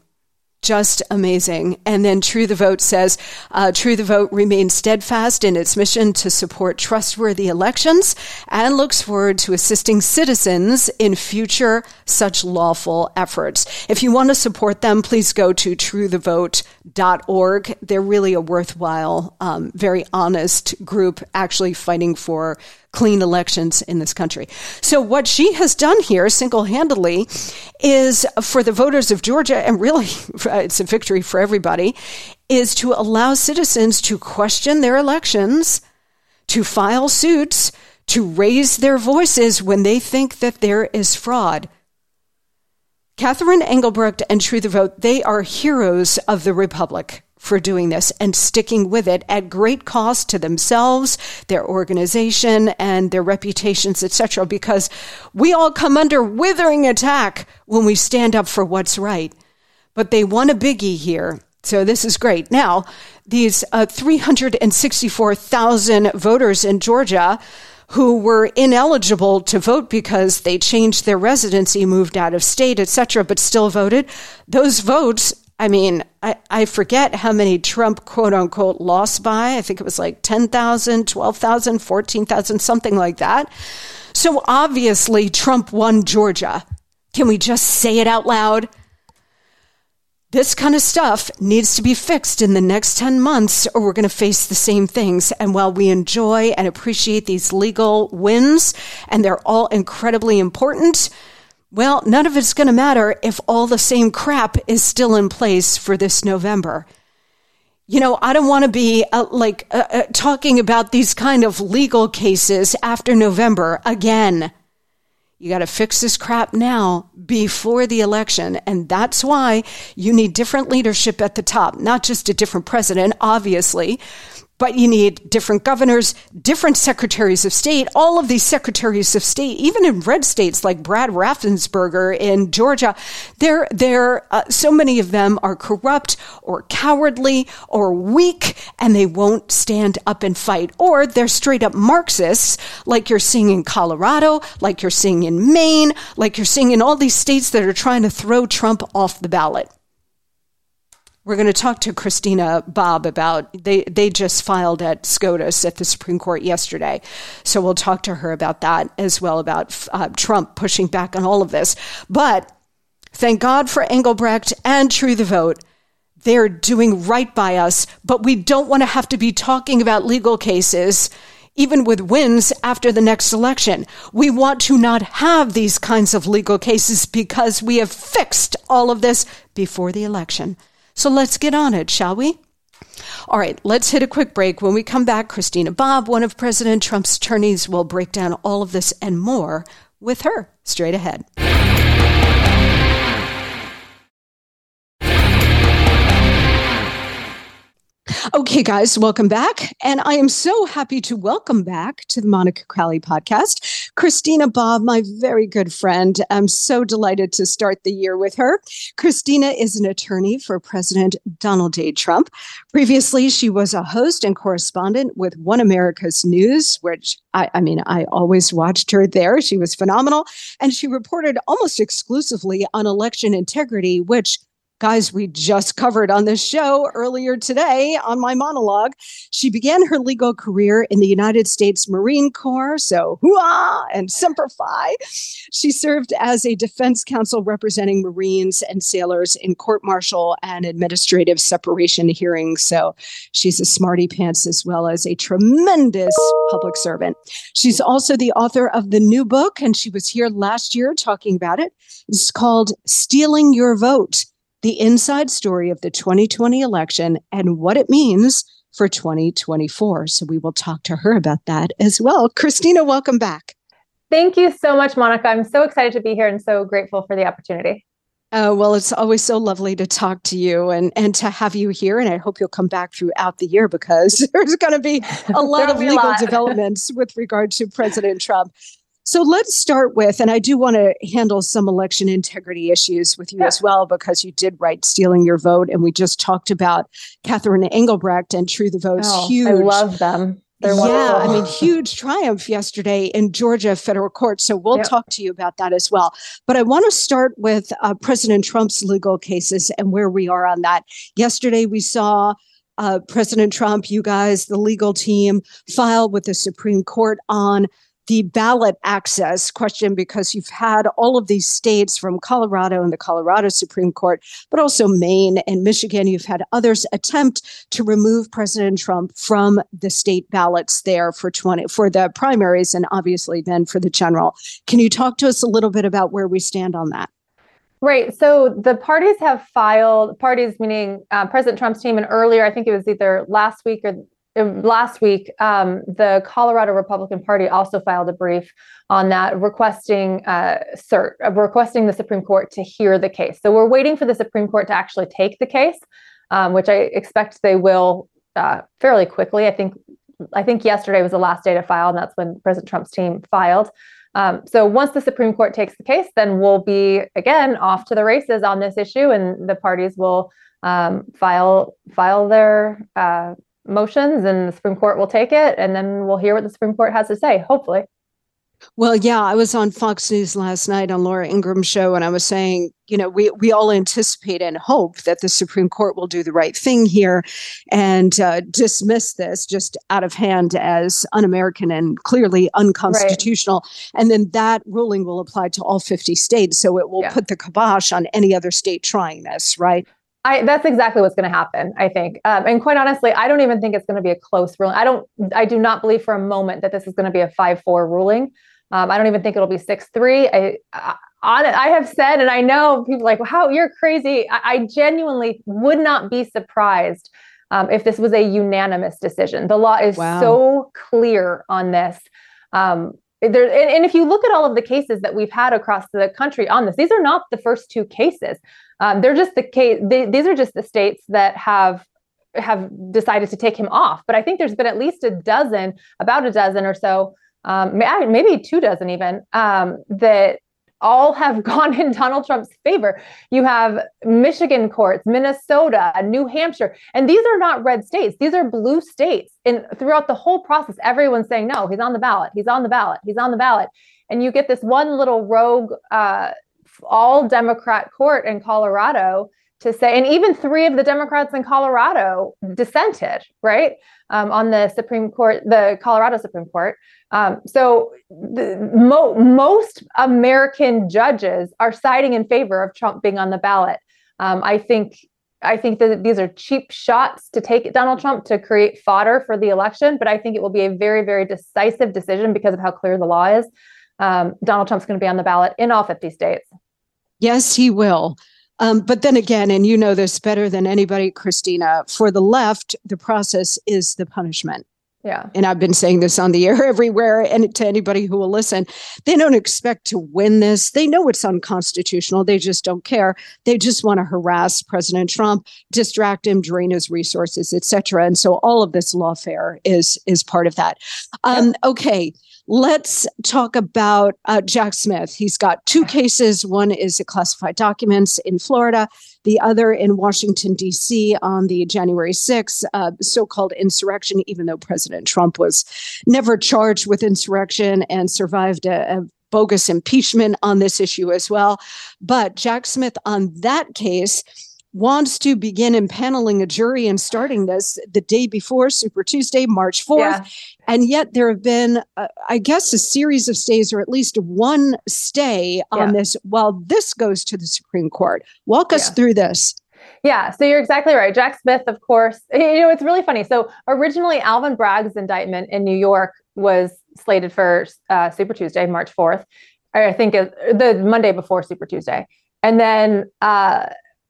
just amazing. And then True the Vote says, uh, True the Vote remains steadfast in its mission to support trustworthy elections and looks forward to assisting citizens in future such lawful efforts. If you want to support them, please go to truethevote.org. They're really a worthwhile, um, very honest group actually fighting for clean elections in this country. So what she has done here single-handedly is for the voters of Georgia and really it's a victory for everybody is to allow citizens to question their elections, to file suits, to raise their voices when they think that there is fraud. Catherine Engelbrecht and True the Vote, they are heroes of the Republic for doing this and sticking with it at great cost to themselves, their organization, and their reputations, etc. Because we all come under withering attack when we stand up for what's right. But they won a biggie here. So this is great. Now, these uh, 364,000 voters in Georgia who were ineligible to vote because they changed their residency, moved out of state, etc., but still voted. Those votes I mean, I, I forget how many Trump quote unquote lost by. I think it was like 10,000, 12,000, 14,000, something like that. So obviously Trump won Georgia. Can we just say it out loud? This kind of stuff needs to be fixed in the next 10 months, or we're going to face the same things. And while we enjoy and appreciate these legal wins, and they're all incredibly important, well, none of it's going to matter if all the same crap is still in place for this November. You know, I don't want to be uh, like uh, uh, talking about these kind of legal cases after November again. You got to fix this crap now before the election. And that's why you need different leadership at the top, not just a different president, obviously, but you need different governors, different secretaries of state. All of these secretaries of state, even in red states like Brad Raffensperger in Georgia, they're, they're, uh, so many of them are corrupt or cowardly or weak, and they won't stand up and fight. Or they're straight up Marxists, like you're seeing in Colorado, like you're seeing in Maine, like you're seeing in all these states that are trying to throw Trump off the ballot. We're going to talk to Christina Bobb about they they just filed at SCOTUS at the Supreme Court yesterday, so we'll talk to her about that as well about uh, Trump pushing back on all of this. But thank God for Engelbrecht and True the Vote. They're doing right by us, but we don't want to have to be talking about legal cases even with wins after the next election. We want to not have these kinds of legal cases because we have fixed all of this before the election. So let's get on it, shall we? All right, let's hit a quick break. When we come back, Christina Bobb, one of President Trump's attorneys, will break down all of this and more with her straight ahead. Okay, guys, welcome back. And I am so happy to welcome back to the Monica Crowley podcast, Christina Bobb, my very good friend. I'm so delighted to start the year with her. Christina is an attorney for President Donald J. Trump. Previously, she was a host and correspondent with One America's News, which I, I mean, I always watched her there. She was phenomenal. And she reported almost exclusively on election integrity, which guys we just covered on this show earlier today on my monologue. She began her legal career in the United States Marine Corps, so hooah and semper fi. She served as a defense counsel representing Marines and sailors in court martial and administrative separation hearings. So she's a smarty pants as well as a tremendous public servant. She's also the author of the new book, and she was here last year talking about it. It's called Stealing Your Vote the inside story of the 2020 election and what it means for 2024. So we will talk to her about that as well. Christina, welcome back. Thank you so much, Monica. I'm so excited to be here and so grateful for the opportunity. Uh, well, it's always so lovely to talk to you and, and to have you here. And I hope you'll come back throughout the year because there's going to be a lot of legal lot. developments with regard to President Trump. So let's start with, and I do want to handle some election integrity issues with you yeah. as well, because you did write Stealing Your Vote. And we just talked about Catherine Engelbrecht and True the Vote's oh, huge. I love them. They're yeah, I mean, huge triumph yesterday in Georgia federal court. So we'll yep. talk to you about that as well. But I want to start with uh, President Trump's legal cases and where we are on that. Yesterday, we saw uh, President Trump, you guys, the legal team, file with the Supreme Court on the ballot access question because you've had all of these states from Colorado and the Colorado Supreme Court, but also Maine and Michigan. You've had others attempt to remove President Trump from the state ballots there for 20 for the primaries and obviously then for the general. Can you talk to us a little bit about where we stand on that? Right. So the parties have filed, parties meaning uh, President Trump's team, and earlier, I think it was either last week or last week, um, the Colorado Republican Party also filed a brief on that, requesting uh, cert, uh, requesting the Supreme Court to hear the case. So we're waiting for the Supreme Court to actually take the case, um, which I expect they will uh, fairly quickly. I think I think yesterday was the last day to file, and that's when President Trump's team filed. Um, so once the Supreme Court takes the case, then we'll be again off to the races on this issue, and the parties will um, file file their uh, motions and the Supreme Court will take it and then we'll hear what the Supreme Court has to say, hopefully. Well, yeah, I was on Fox News last night on Laura Ingraham's show, and I was saying, you know, we we all anticipate and hope that the Supreme Court will do the right thing here and uh, dismiss this just out of hand as un-American and clearly unconstitutional, right. and then that ruling will apply to all fifty states, so it will yeah. put the kibosh on any other state trying this, right? I, that's exactly what's going to happen. I think, um, and quite honestly, I don't even think it's going to be a close ruling. I don't. I do not believe for a moment that this is going to be a five-four ruling. Um, I don't even think it'll be six-three. I, I, I have said, and I know people like, well, "How you're crazy." I, I genuinely would not be surprised um, if this was a unanimous decision. The law is wow. so clear on this. Um, there, and, and, if you look at all of the cases that we've had across the country on this, these are not the first two cases. Um, they're just the case. They, these are just the states that have have decided to take him off. But I think there's been at least a dozen, about a dozen or so, um, maybe two dozen even, um, that all have gone in Donald Trump's favor. You have Michigan courts, Minnesota, New Hampshire, and these are not red states. These are blue states. And throughout the whole process, everyone's saying, no, he's on the ballot. He's on the ballot. He's on the ballot. And you get this one little rogue, uh, all Democrat court in Colorado to say, and even three of the Democrats in Colorado dissented, right, um, on the Supreme Court, the Colorado Supreme Court. Um, so the, mo- most American judges are siding in favor of Trump being on the ballot. Um, I think I think that these are cheap shots to take Donald Trump to create fodder for the election, but I think it will be a very, very decisive decision because of how clear the law is. Um, Donald Trump's going to be on the ballot in all 50 states. Yes, he will. Um, but then again, and you know this better than anybody, Christina, for the left, the process is the punishment. Yeah. And I've been saying this on the air everywhere and to anybody who will listen. They don't expect to win this. They know it's unconstitutional. They just don't care. They just want to harass President Trump, distract him, drain his resources, etc. And so all of this lawfare is is part of that. Um, okay. Let's talk about uh, Jack Smith. He's got two cases. One is the classified documents in Florida, the other in Washington, D.C. on the January 6th uh, so called insurrection, even though President Trump was never charged with insurrection and survived a, a bogus impeachment on this issue as well. But Jack Smith on that case wants to begin impaneling a jury and starting this the day before Super Tuesday, March 4th. Yeah. And yet there have been, uh, I guess, a series of stays or at least one stay on yeah. this while this goes to the Supreme Court. Walk us yeah. through this. Yeah, so you're exactly right. Jack Smith, of course, you know, it's really funny. So originally, Alvin Bragg's indictment in New York was slated for uh, Super Tuesday, March 4th. I think the Monday before Super Tuesday. And then uh,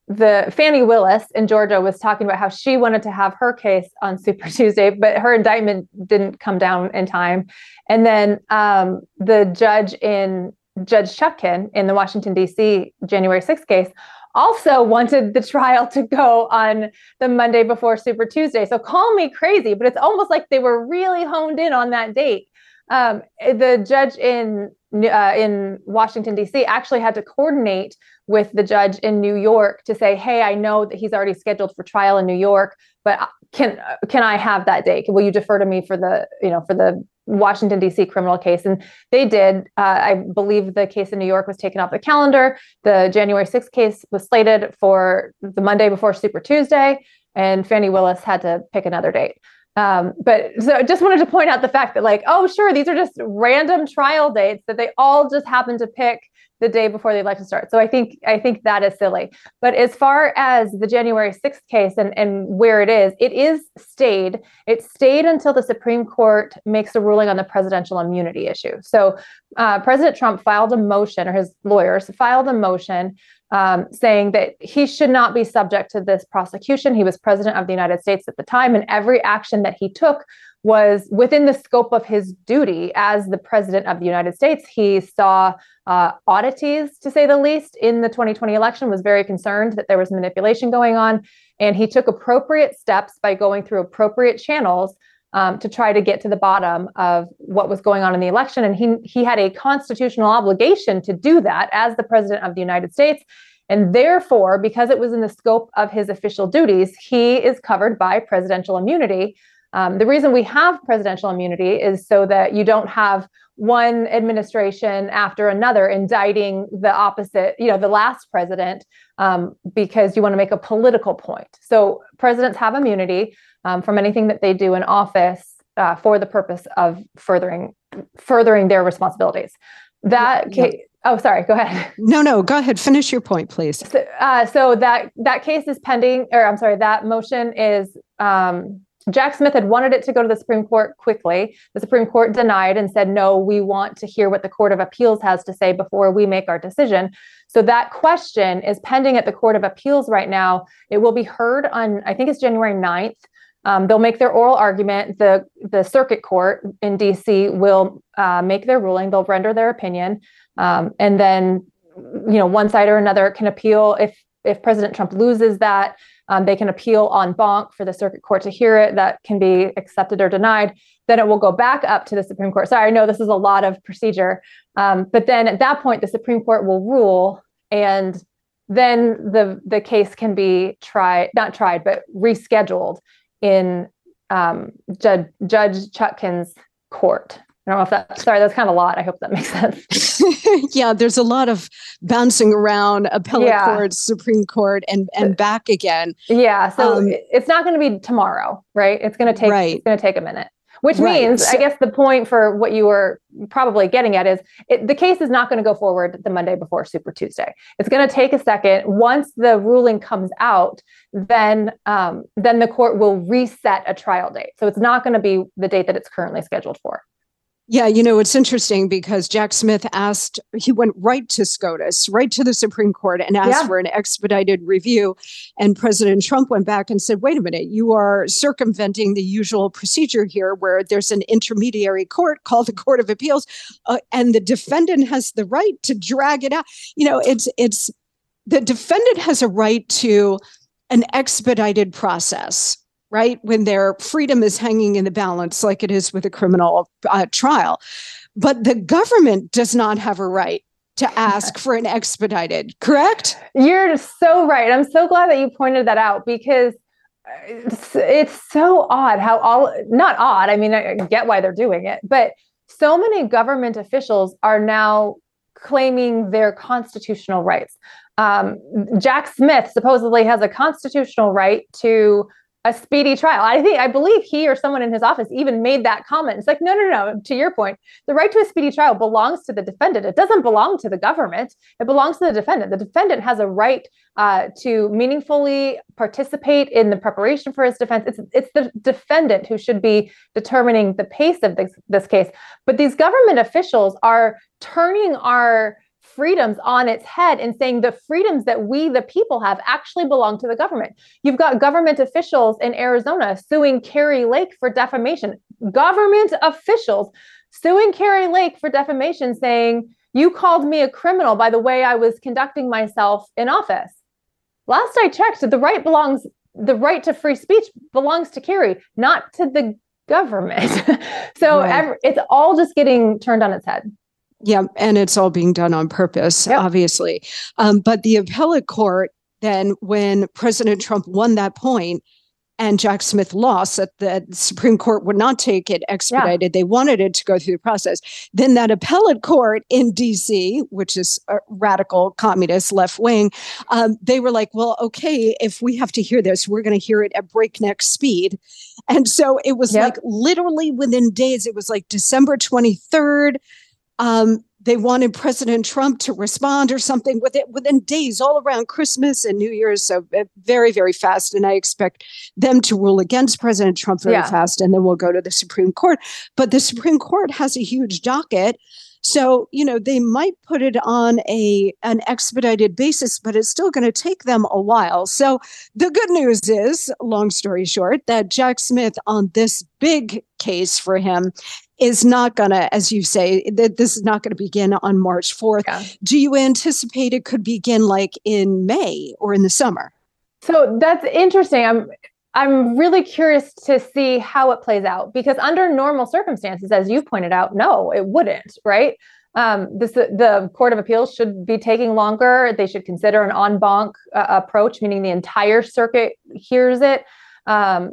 the Fani Willis in Georgia was talking about how she wanted to have her case on Super Tuesday, but her indictment didn't come down in time. And then um, the judge in Judge Chutkan in the Washington D.C. January 6th case also wanted the trial to go on the Monday before Super Tuesday. So call me crazy, but it's almost like they were really honed in on that date. Um, the judge in uh, in Washington D.C. actually had to coordinate with the judge in New York to say, "Hey, I know that he's already scheduled for trial in New York, but uh, can can I have that date? Will you defer to me for the you know for the Washington D.C. criminal case?" And they did. Uh, I believe the case in New York was taken off the calendar. The January 6th case was slated for the Monday before Super Tuesday, and Fani Willis had to pick another date. Um, but so I just wanted to point out the fact that, like, oh, sure, these are just random trial dates that they all just happen to pick the day before the election starts. So I think I think that is silly. But as far as the January 6th case and, and where it is, it is stayed. It stayed until the Supreme Court makes a ruling on the presidential immunity issue. So uh, President Trump filed a motion, or his lawyers filed a motion um, saying that he should not be subject to this prosecution. He was president of the United States at the time, and every action that he took was within the scope of his duty as the president of the United States. He saw uh, oddities, to say the least, in the 2020 election, was very concerned that there was manipulation going on. And he took appropriate steps by going through appropriate channels um, to try to get to the bottom of what was going on in the election. And he, he had a constitutional obligation to do that as the president of the United States. And therefore, because it was in the scope of his official duties, he is covered by presidential immunity um, the reason we have presidential immunity is so that you don't have one administration after another indicting the opposite, you know, the last president, um, because you want to make a political point. So presidents have immunity um, from anything that they do in office uh, for the purpose of furthering furthering their responsibilities. That yeah. case. Oh, sorry. Go ahead. No, no. Go ahead. Finish your point, please. So, uh, so that that case is pending, or I'm sorry, that motion is um, Jack Smith had wanted it to go to the Supreme Court quickly. The Supreme Court denied and said, no, we want to hear what the Court of Appeals has to say before we make our decision. So that question is pending at the Court of Appeals right now. It will be heard on, I think it's January 9th. Um, they'll make their oral argument. The, the circuit court in DC will uh, make their ruling. They'll render their opinion. Um, and then, you know, one side or another can appeal if if President Trump loses that Um, they can appeal en banc for the circuit court to hear it. That can be accepted or denied. Then it will go back up to the Supreme Court. Sorry, I know this is a lot of procedure. Um, but then at that point, the Supreme Court will rule and then the the case can be tried, not tried, but rescheduled in um, Judge Judge Chutkan's court. I don't know if that. Sorry, that's kind of a lot. I hope that makes sense. yeah, there's a lot of bouncing around appellate yeah. court, Supreme Court, and and back again. Yeah, so um, it's not going to be tomorrow, right? It's going to take. Right. It's going to take a minute. Which right. means, so, I guess, the point for what you were probably getting at is it, the case is not going to go forward the Monday before Super Tuesday. It's going to take a second. Once the ruling comes out, then um, then the court will reset a trial date. So it's not going to be the date that it's currently scheduled for. Yeah, you know, it's interesting because Jack Smith asked, he went right to SCOTUS, right to the Supreme Court, and asked yeah. for an expedited review. And President Trump went back and said, wait a minute, you are circumventing the usual procedure here where there's an intermediary court called the Court of Appeals, uh, and the defendant has the right to drag it out. You know, it's, it's, the defendant has a right to an expedited process right? When their freedom is hanging in the balance, like it is with a criminal uh, trial. But the government does not have a right to ask for an expedited, correct? You're so right. I'm so glad that you pointed that out because it's, it's so odd how all, not odd, I mean, I get why they're doing it, but so many government officials are now claiming their constitutional rights. Um, Jack Smith supposedly has a constitutional right to a speedy trial. I think I believe he or someone in his office even made that comment. It's like, no, no, no. To your point, the right to a speedy trial belongs to the defendant. It doesn't belong to the government. It belongs to the defendant. The defendant has a right uh, to meaningfully participate in the preparation for his defense. It's it's the defendant who should be determining the pace of this this case. But these government officials are turning our freedoms on its head and saying the freedoms that we, the people, have actually belong to the government. You've got government officials in Arizona suing Kari Lake for defamation. Government officials suing Kari Lake for defamation, saying, You called me a criminal by the way I was conducting myself in office. Last I checked, the right belongs, the right to free speech belongs to Kari, not to the government. so right. every, it's all just getting turned on its head. Yeah, and it's all being done on purpose, yep. obviously. Um, but the appellate court, then, when President Trump won that point and Jack Smith lost, that the Supreme Court would not take it expedited. Yeah. They wanted it to go through the process. Then that appellate court in DC, which is a radical communist left wing, um, they were like, well, okay, if we have to hear this, we're going to hear it at breakneck speed. And so it was yep. like literally within days, it was like December 23rd um, they wanted President Trump to respond or something with it within days, all around Christmas and New Year's. So uh, very, very fast. And I expect them to rule against President Trump very yeah. fast, and then we'll go to the Supreme Court. But the Supreme Court has a huge docket. So, you know, they might put it on a an expedited basis, but it's still going to take them a while. So, the good news is, long story short, that Jack Smith on this big case for him is not going to, as you say, that this is not going to begin on March 4th. Yeah. Do you anticipate it could begin like in May or in the summer? So that's interesting. I'm I'm really curious to see how it plays out because under normal circumstances, as you pointed out, no, it wouldn't, right? Um, this the Court of Appeals should be taking longer. They should consider an en banc uh, approach, meaning the entire circuit hears it, um,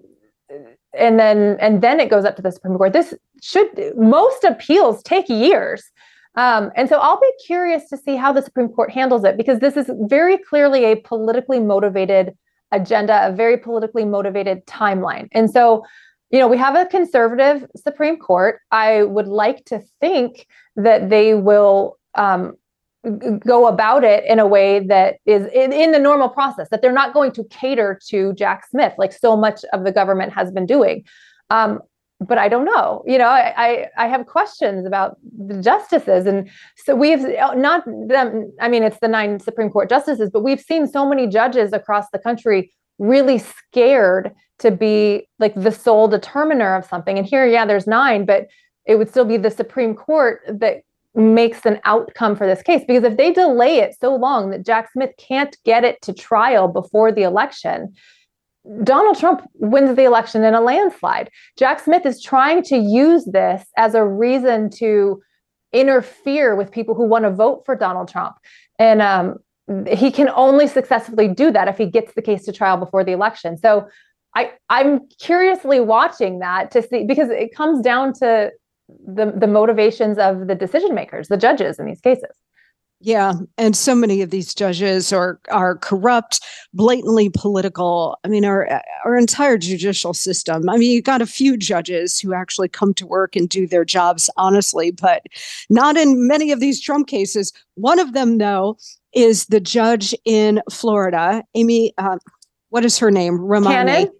and then and then it goes up to the Supreme Court. This should most appeals take years. Um, and so I'll be curious to see how the Supreme Court handles it because this is very clearly a politically motivated agenda, a very politically motivated timeline. And so, you know, we have a conservative Supreme Court. I would like to think that they will um, go about it in a way that is in, in, the normal process, that they're not going to cater to Jack Smith like so much of the government has been doing. Um, but I don't know. You know, I, I, I have questions about the justices, and so we've not them. I mean, it's the nine Supreme Court justices, but we've seen so many judges across the country really scared to be like the sole determiner of something. And here, yeah, there's nine, but it would still be the Supreme Court that makes an outcome for this case. Because if they delay it so long that Jack Smith can't get it to trial before the election, Donald Trump wins the election in a landslide. Jack Smith is trying to use this as a reason to interfere with people who want to vote for Donald Trump. And um, he can only successfully do that if he gets the case to trial before the election. So I, I'm curiously watching that to see because it comes down to the, the motivations of the decision makers, the judges in these cases. Yeah, and so many of these judges are are corrupt, blatantly political. I mean, our our entire judicial system. I mean, you got a few judges who actually come to work and do their jobs honestly, but not in many of these Trump cases. One of them, though, is the judge in Florida, Amy. Uh, what is her name? Remind Cannon? me.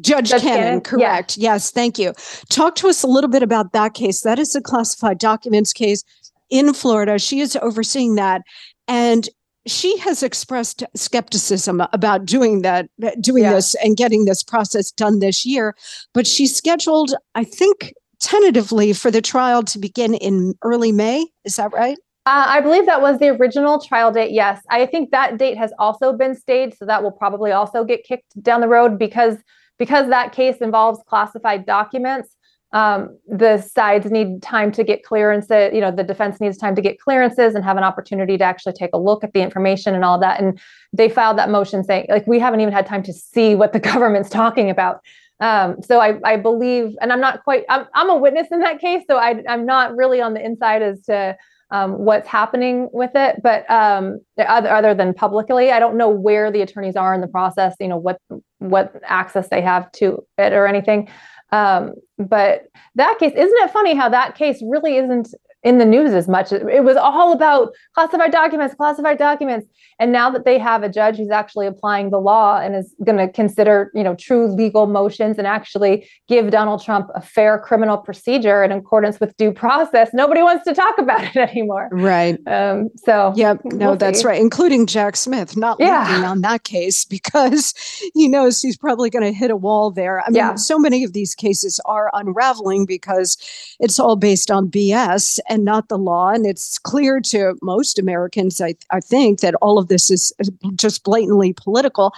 Judge, Judge Cannon, Cannon, correct. Yeah. Yes, thank you. Talk to us a little bit about that case. That is a classified documents case in Florida. She is overseeing that. And she has expressed skepticism about doing that, doing yeah. this and getting this process done this year. But she's scheduled, I think, tentatively for the trial to begin in early May. Is that right? Uh, I believe that was the original trial date. Yes. I think that date has also been stayed. So that will probably also get kicked down the road because because that case involves classified documents um, the sides need time to get clearances. You know, the defense needs time to get clearances and have an opportunity to actually take a look at the information and all that. And they filed that motion saying, like, we haven't even had time to see what the government's talking about. Um, so I, I believe, and I'm not quite, I'm, I'm a witness in that case, so I, I'm not really on the inside as to um, what's happening with it. But um, other, other than publicly, I don't know where the attorneys are in the process. You know what what access they have to it or anything. Um, but that case, isn't it funny how that case really isn't in the news as much. It was all about classified documents, classified documents. And now that they have a judge who's actually applying the law and is going to consider, you know, true legal motions and actually give Donald Trump a fair criminal procedure in accordance with due process, nobody wants to talk about it anymore. Right. Um, so, yep. No, we'll that's right. Including Jack Smith, not yeah. on that case because he knows he's probably going to hit a wall there. I mean, yeah. so many of these cases are unraveling because it's all based on BS and not the law. And it's clear to most Americans, I, I think, that all of this is just blatantly political,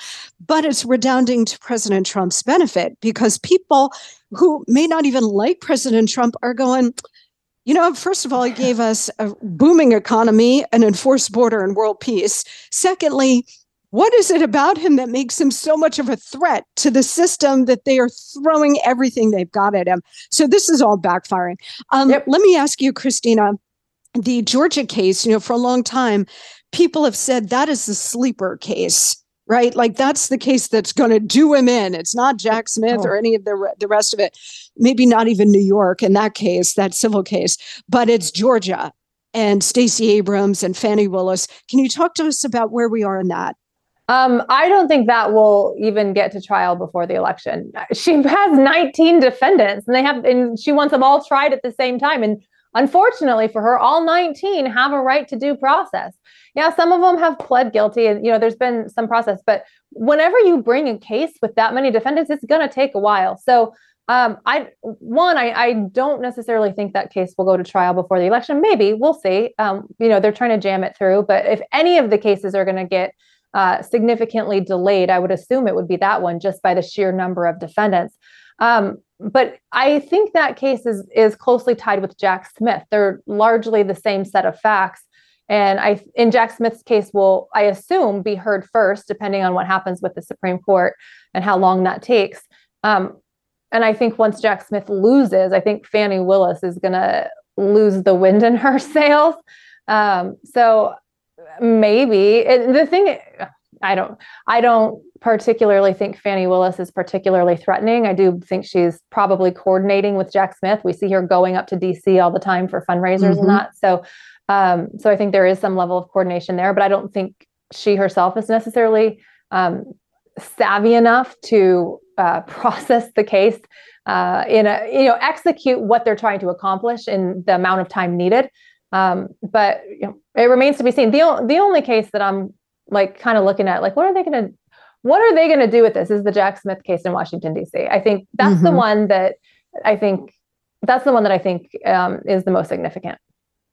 but it's redounding to President Trump's benefit because people who may not even like President Trump are going, you know, first of all, he gave us a booming economy, an enforced border, and world peace. Secondly, what is it about him that makes him so much of a threat to the system that they are throwing everything they've got at him? So this is all backfiring. Um, yep. Let me ask you, Christina, the Georgia case, you know, for a long time, people have said that is the sleeper case right? Like that's the case that's going to do him in. It's not Jack Smith oh. or any of the the rest of it. Maybe not even New York in that case, that civil case, but it's Georgia and Stacey Abrams and Fani Willis. Can you talk to us about where we are in that? Um, I don't think that will even get to trial before the election. She has 19 defendants, and they have, and she wants them all tried at the same time. And unfortunately for her, all 19 have a right to due process. Yeah, some of them have pled guilty, and you know, there's been some process. But whenever you bring a case with that many defendants, it's going to take a while. So um, I one, I, I don't necessarily think that case will go to trial before the election. Maybe we'll see. Um, you know, they're trying to jam it through. But if any of the cases are going to get uh, significantly delayed, I would assume it would be that one just by the sheer number of defendants. Um, but I think that case is is closely tied with Jack Smith. They're largely the same set of facts. And I, in Jack Smith's case, will I assume be heard first, depending on what happens with the Supreme Court and how long that takes. Um, and I think once Jack Smith loses, I think Fani Willis is going to lose the wind in her sails. Um, so maybe. The thing i don't i don't particularly think fani willis is particularly threatening. I do think she's probably coordinating with jack smith. We see her going up to dc all the time for fundraisers mm-hmm. and that. So um, so i think there is some level of coordination there but i don't think she herself is necessarily um, savvy enough to uh, process the case uh, in a you know execute what they're trying to accomplish in the amount of time needed um, but you know, it remains to be seen. The, the only case that I'm like kind of looking at, like, what are they going to, what are they going to do with this is the Jack Smith case in Washington, D.C. I think that's mm-hmm. the one that I think, that's the one that I think um, is the most significant.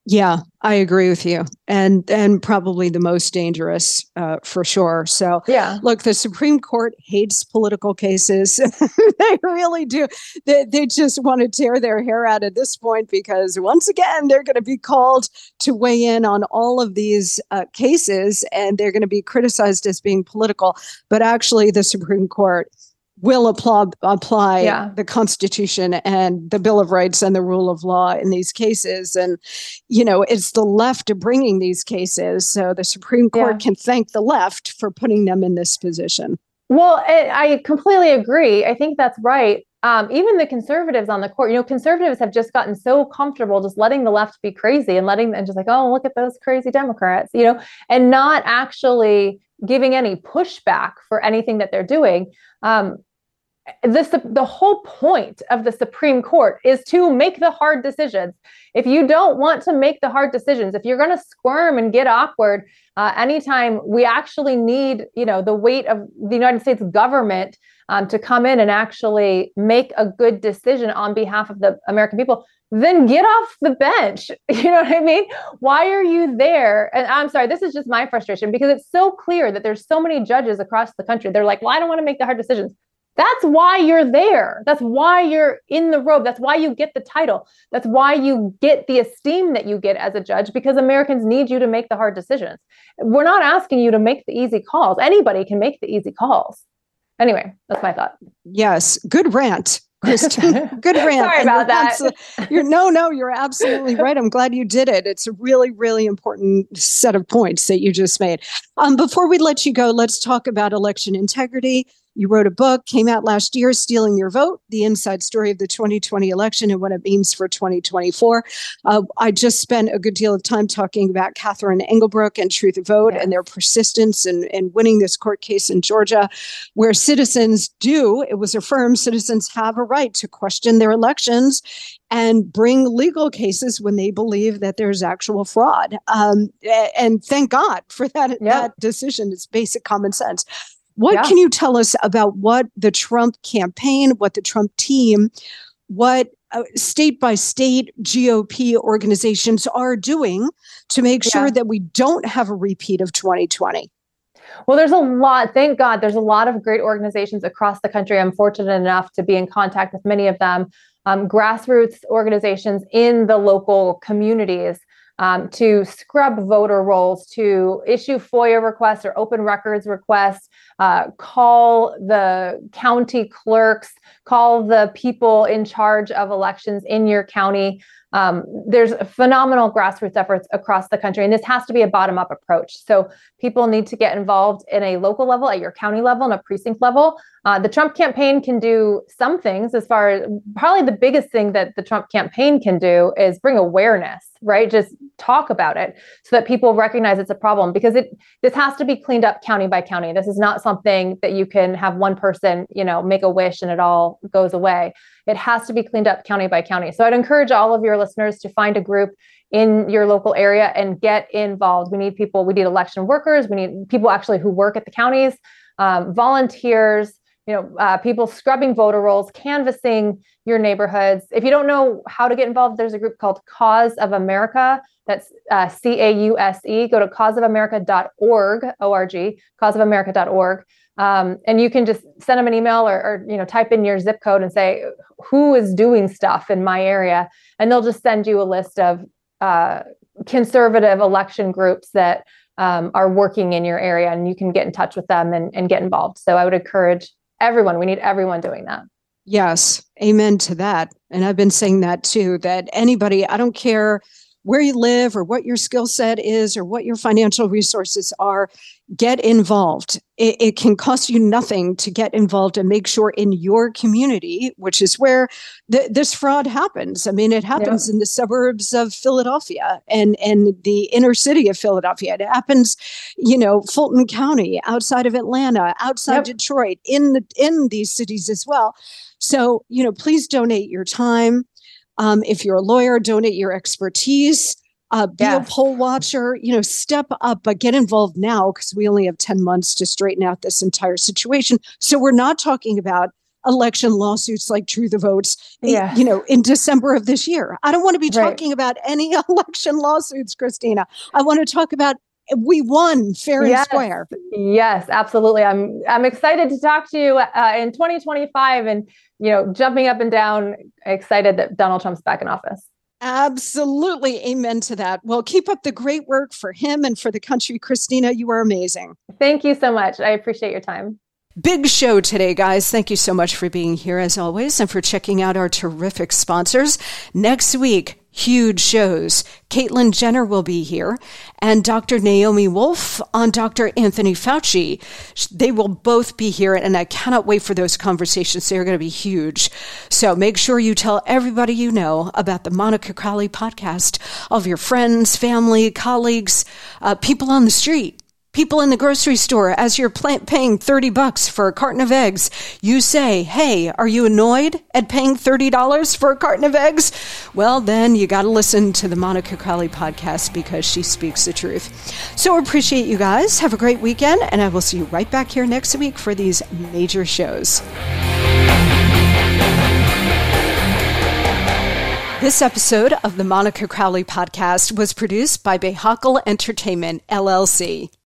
Yeah, I agree with you, and and probably the most dangerous uh, for sure. So yeah, look, the Supreme Court hates political cases. they really do. They they just want to tear their hair out at this point because once again they're going to be called to weigh in on all of these uh, cases, and they're going to be criticized as being political. But actually, the Supreme Court will apply, apply yeah. the Constitution and the Bill of Rights and the rule of law in these cases. And, you know, it's the left bringing these cases. So the Supreme Court yeah. can thank the left for putting them in this position. Well, I completely agree. I think that's right. Um, even the conservatives on the court, you know, conservatives have just gotten so comfortable just letting the left be crazy and letting and just like, oh, look at those crazy Democrats, you know, and not actually giving any pushback for anything that they're doing. Um, this the whole point of the Supreme Court is to make the hard decisions. If you don't want to make the hard decisions, if you're going to squirm and get awkward, uh, anytime we actually need, you know, the weight of the United States government um, to come in and actually make a good decision on behalf of the American people, then get off the bench. You know what I mean? Why are you there? And I'm sorry, this is just my frustration because it's so clear that there's so many judges across the country. They're like, well, I don't want to make the hard decisions. That's why you're there. That's why you're in the robe. That's why you get the title. That's why you get the esteem that you get as a judge because Americans need you to make the hard decisions. We're not asking you to make the easy calls. Anybody can make the easy calls. Anyway, that's my thought. Yes, good rant. Kristen, good rant. Sorry about that. you're no, no, you're absolutely right. I'm glad you did it. It's a really, really important set of points that you just made. Um, before we let you go, let's talk about election integrity. You wrote a book, came out last year, Stealing Your Vote, the inside story of the 2020 election and what it means for 2024. Uh, I just spent a good deal of time talking about Catherine Engelbrecht and True the Vote and their persistence in, in winning this court case in Georgia, where citizens do, it was affirmed, citizens have a right to question their elections and bring legal cases when they believe that there's actual fraud. Um, and thank God for that, yep. that decision. It's basic common sense. What yeah. can you tell us about what the Trump campaign, what the Trump team, what uh, state by state GOP organizations are doing to make yeah. sure that we don't have a repeat of 2020? Well, there's a lot, thank God, there's a lot of great organizations across the country. I'm fortunate enough to be in contact with many of them, um, grassroots organizations in the local communities um, to scrub voter rolls, to issue FOIA requests or open records requests, uh, call the county clerks, call the people in charge of elections in your county. Um, there's phenomenal grassroots efforts across the country, and this has to be a bottom up approach. So people need to get involved in a local level, at your county level, and a precinct level. Uh, the Trump campaign can do some things as far as probably the biggest thing that the Trump campaign can do is bring awareness, right? Just talk about it so that people recognize it's a problem because it this has to be cleaned up county by county. This is not something that you can have one person, you know, make a wish and it all goes away. It has to be cleaned up county by county. So I'd encourage all of your listeners to find a group in your local area and get involved. We need people, we need election workers, we need people actually who work at the counties, um, volunteers, you know, uh, people scrubbing voter rolls, canvassing your neighborhoods. If you don't know how to get involved, there's a group called Cause of America. That's uh, C A U S E. Go to causeofamerica.org, O-R-G, causeofamerica.org. Um, and you can just send them an email or, or, you know, type in your zip code and say, who is doing stuff in my area? And they'll just send you a list of uh, conservative election groups that um, are working in your area and you can get in touch with them and, and get involved. So I would encourage everyone. We need everyone doing that. Yes, amen to that. And I've been saying that too that anybody, I don't care where you live or what your skill set is or what your financial resources are, get involved. It, it, can cost you nothing to get involved and make sure in your community, which is where th- this fraud happens. I mean, it happens yeah. in the suburbs of Philadelphia and, and the inner city of Philadelphia. It happens, you know, Fulton County, outside of Atlanta, outside yep. Detroit, in the in these cities as well. So, you know, please donate your time um, if you're a lawyer, donate your expertise. Uh, be yes. a poll watcher, you know, step up, but get involved now because we only have 10 months to straighten out this entire situation. So we're not talking about election lawsuits like True the Votes, Yeah. you know, in December of this year. I don't want to be Right. talking about any election lawsuits, Christina. I want to talk about we won fair and square. Yes, absolutely. I'm I'm excited to talk to you uh, in 2025, and you know, jumping up and down, excited that Donald Trump's back in office. Absolutely. Amen to that. Well, keep up the great work for him and for the country. Christina, you are amazing. Thank you so much. I appreciate your time. Big show today, guys. Thank you so much for being here as always and for checking out our terrific sponsors. Next week, huge shows. Caitlyn Jenner will be here and Dr. Naomi Wolf on Dr. Anthony Fauci. They will both be here and I cannot wait for those conversations. They're going to be huge. So make sure you tell everybody you know about the Monica Crowley podcast, all of your friends, family, colleagues, uh, people on the street people in the grocery store as you're paying 30 bucks for a carton of eggs you say hey are you annoyed at paying $30 for a carton of eggs? Well then you got to listen to the monica crowley podcast because she speaks the truth. So appreciate you guys. Have a great weekend and i will see you right back here next week for these major shows. This episode of the Monica Crowley podcast was produced by Behakal Entertainment, LLC.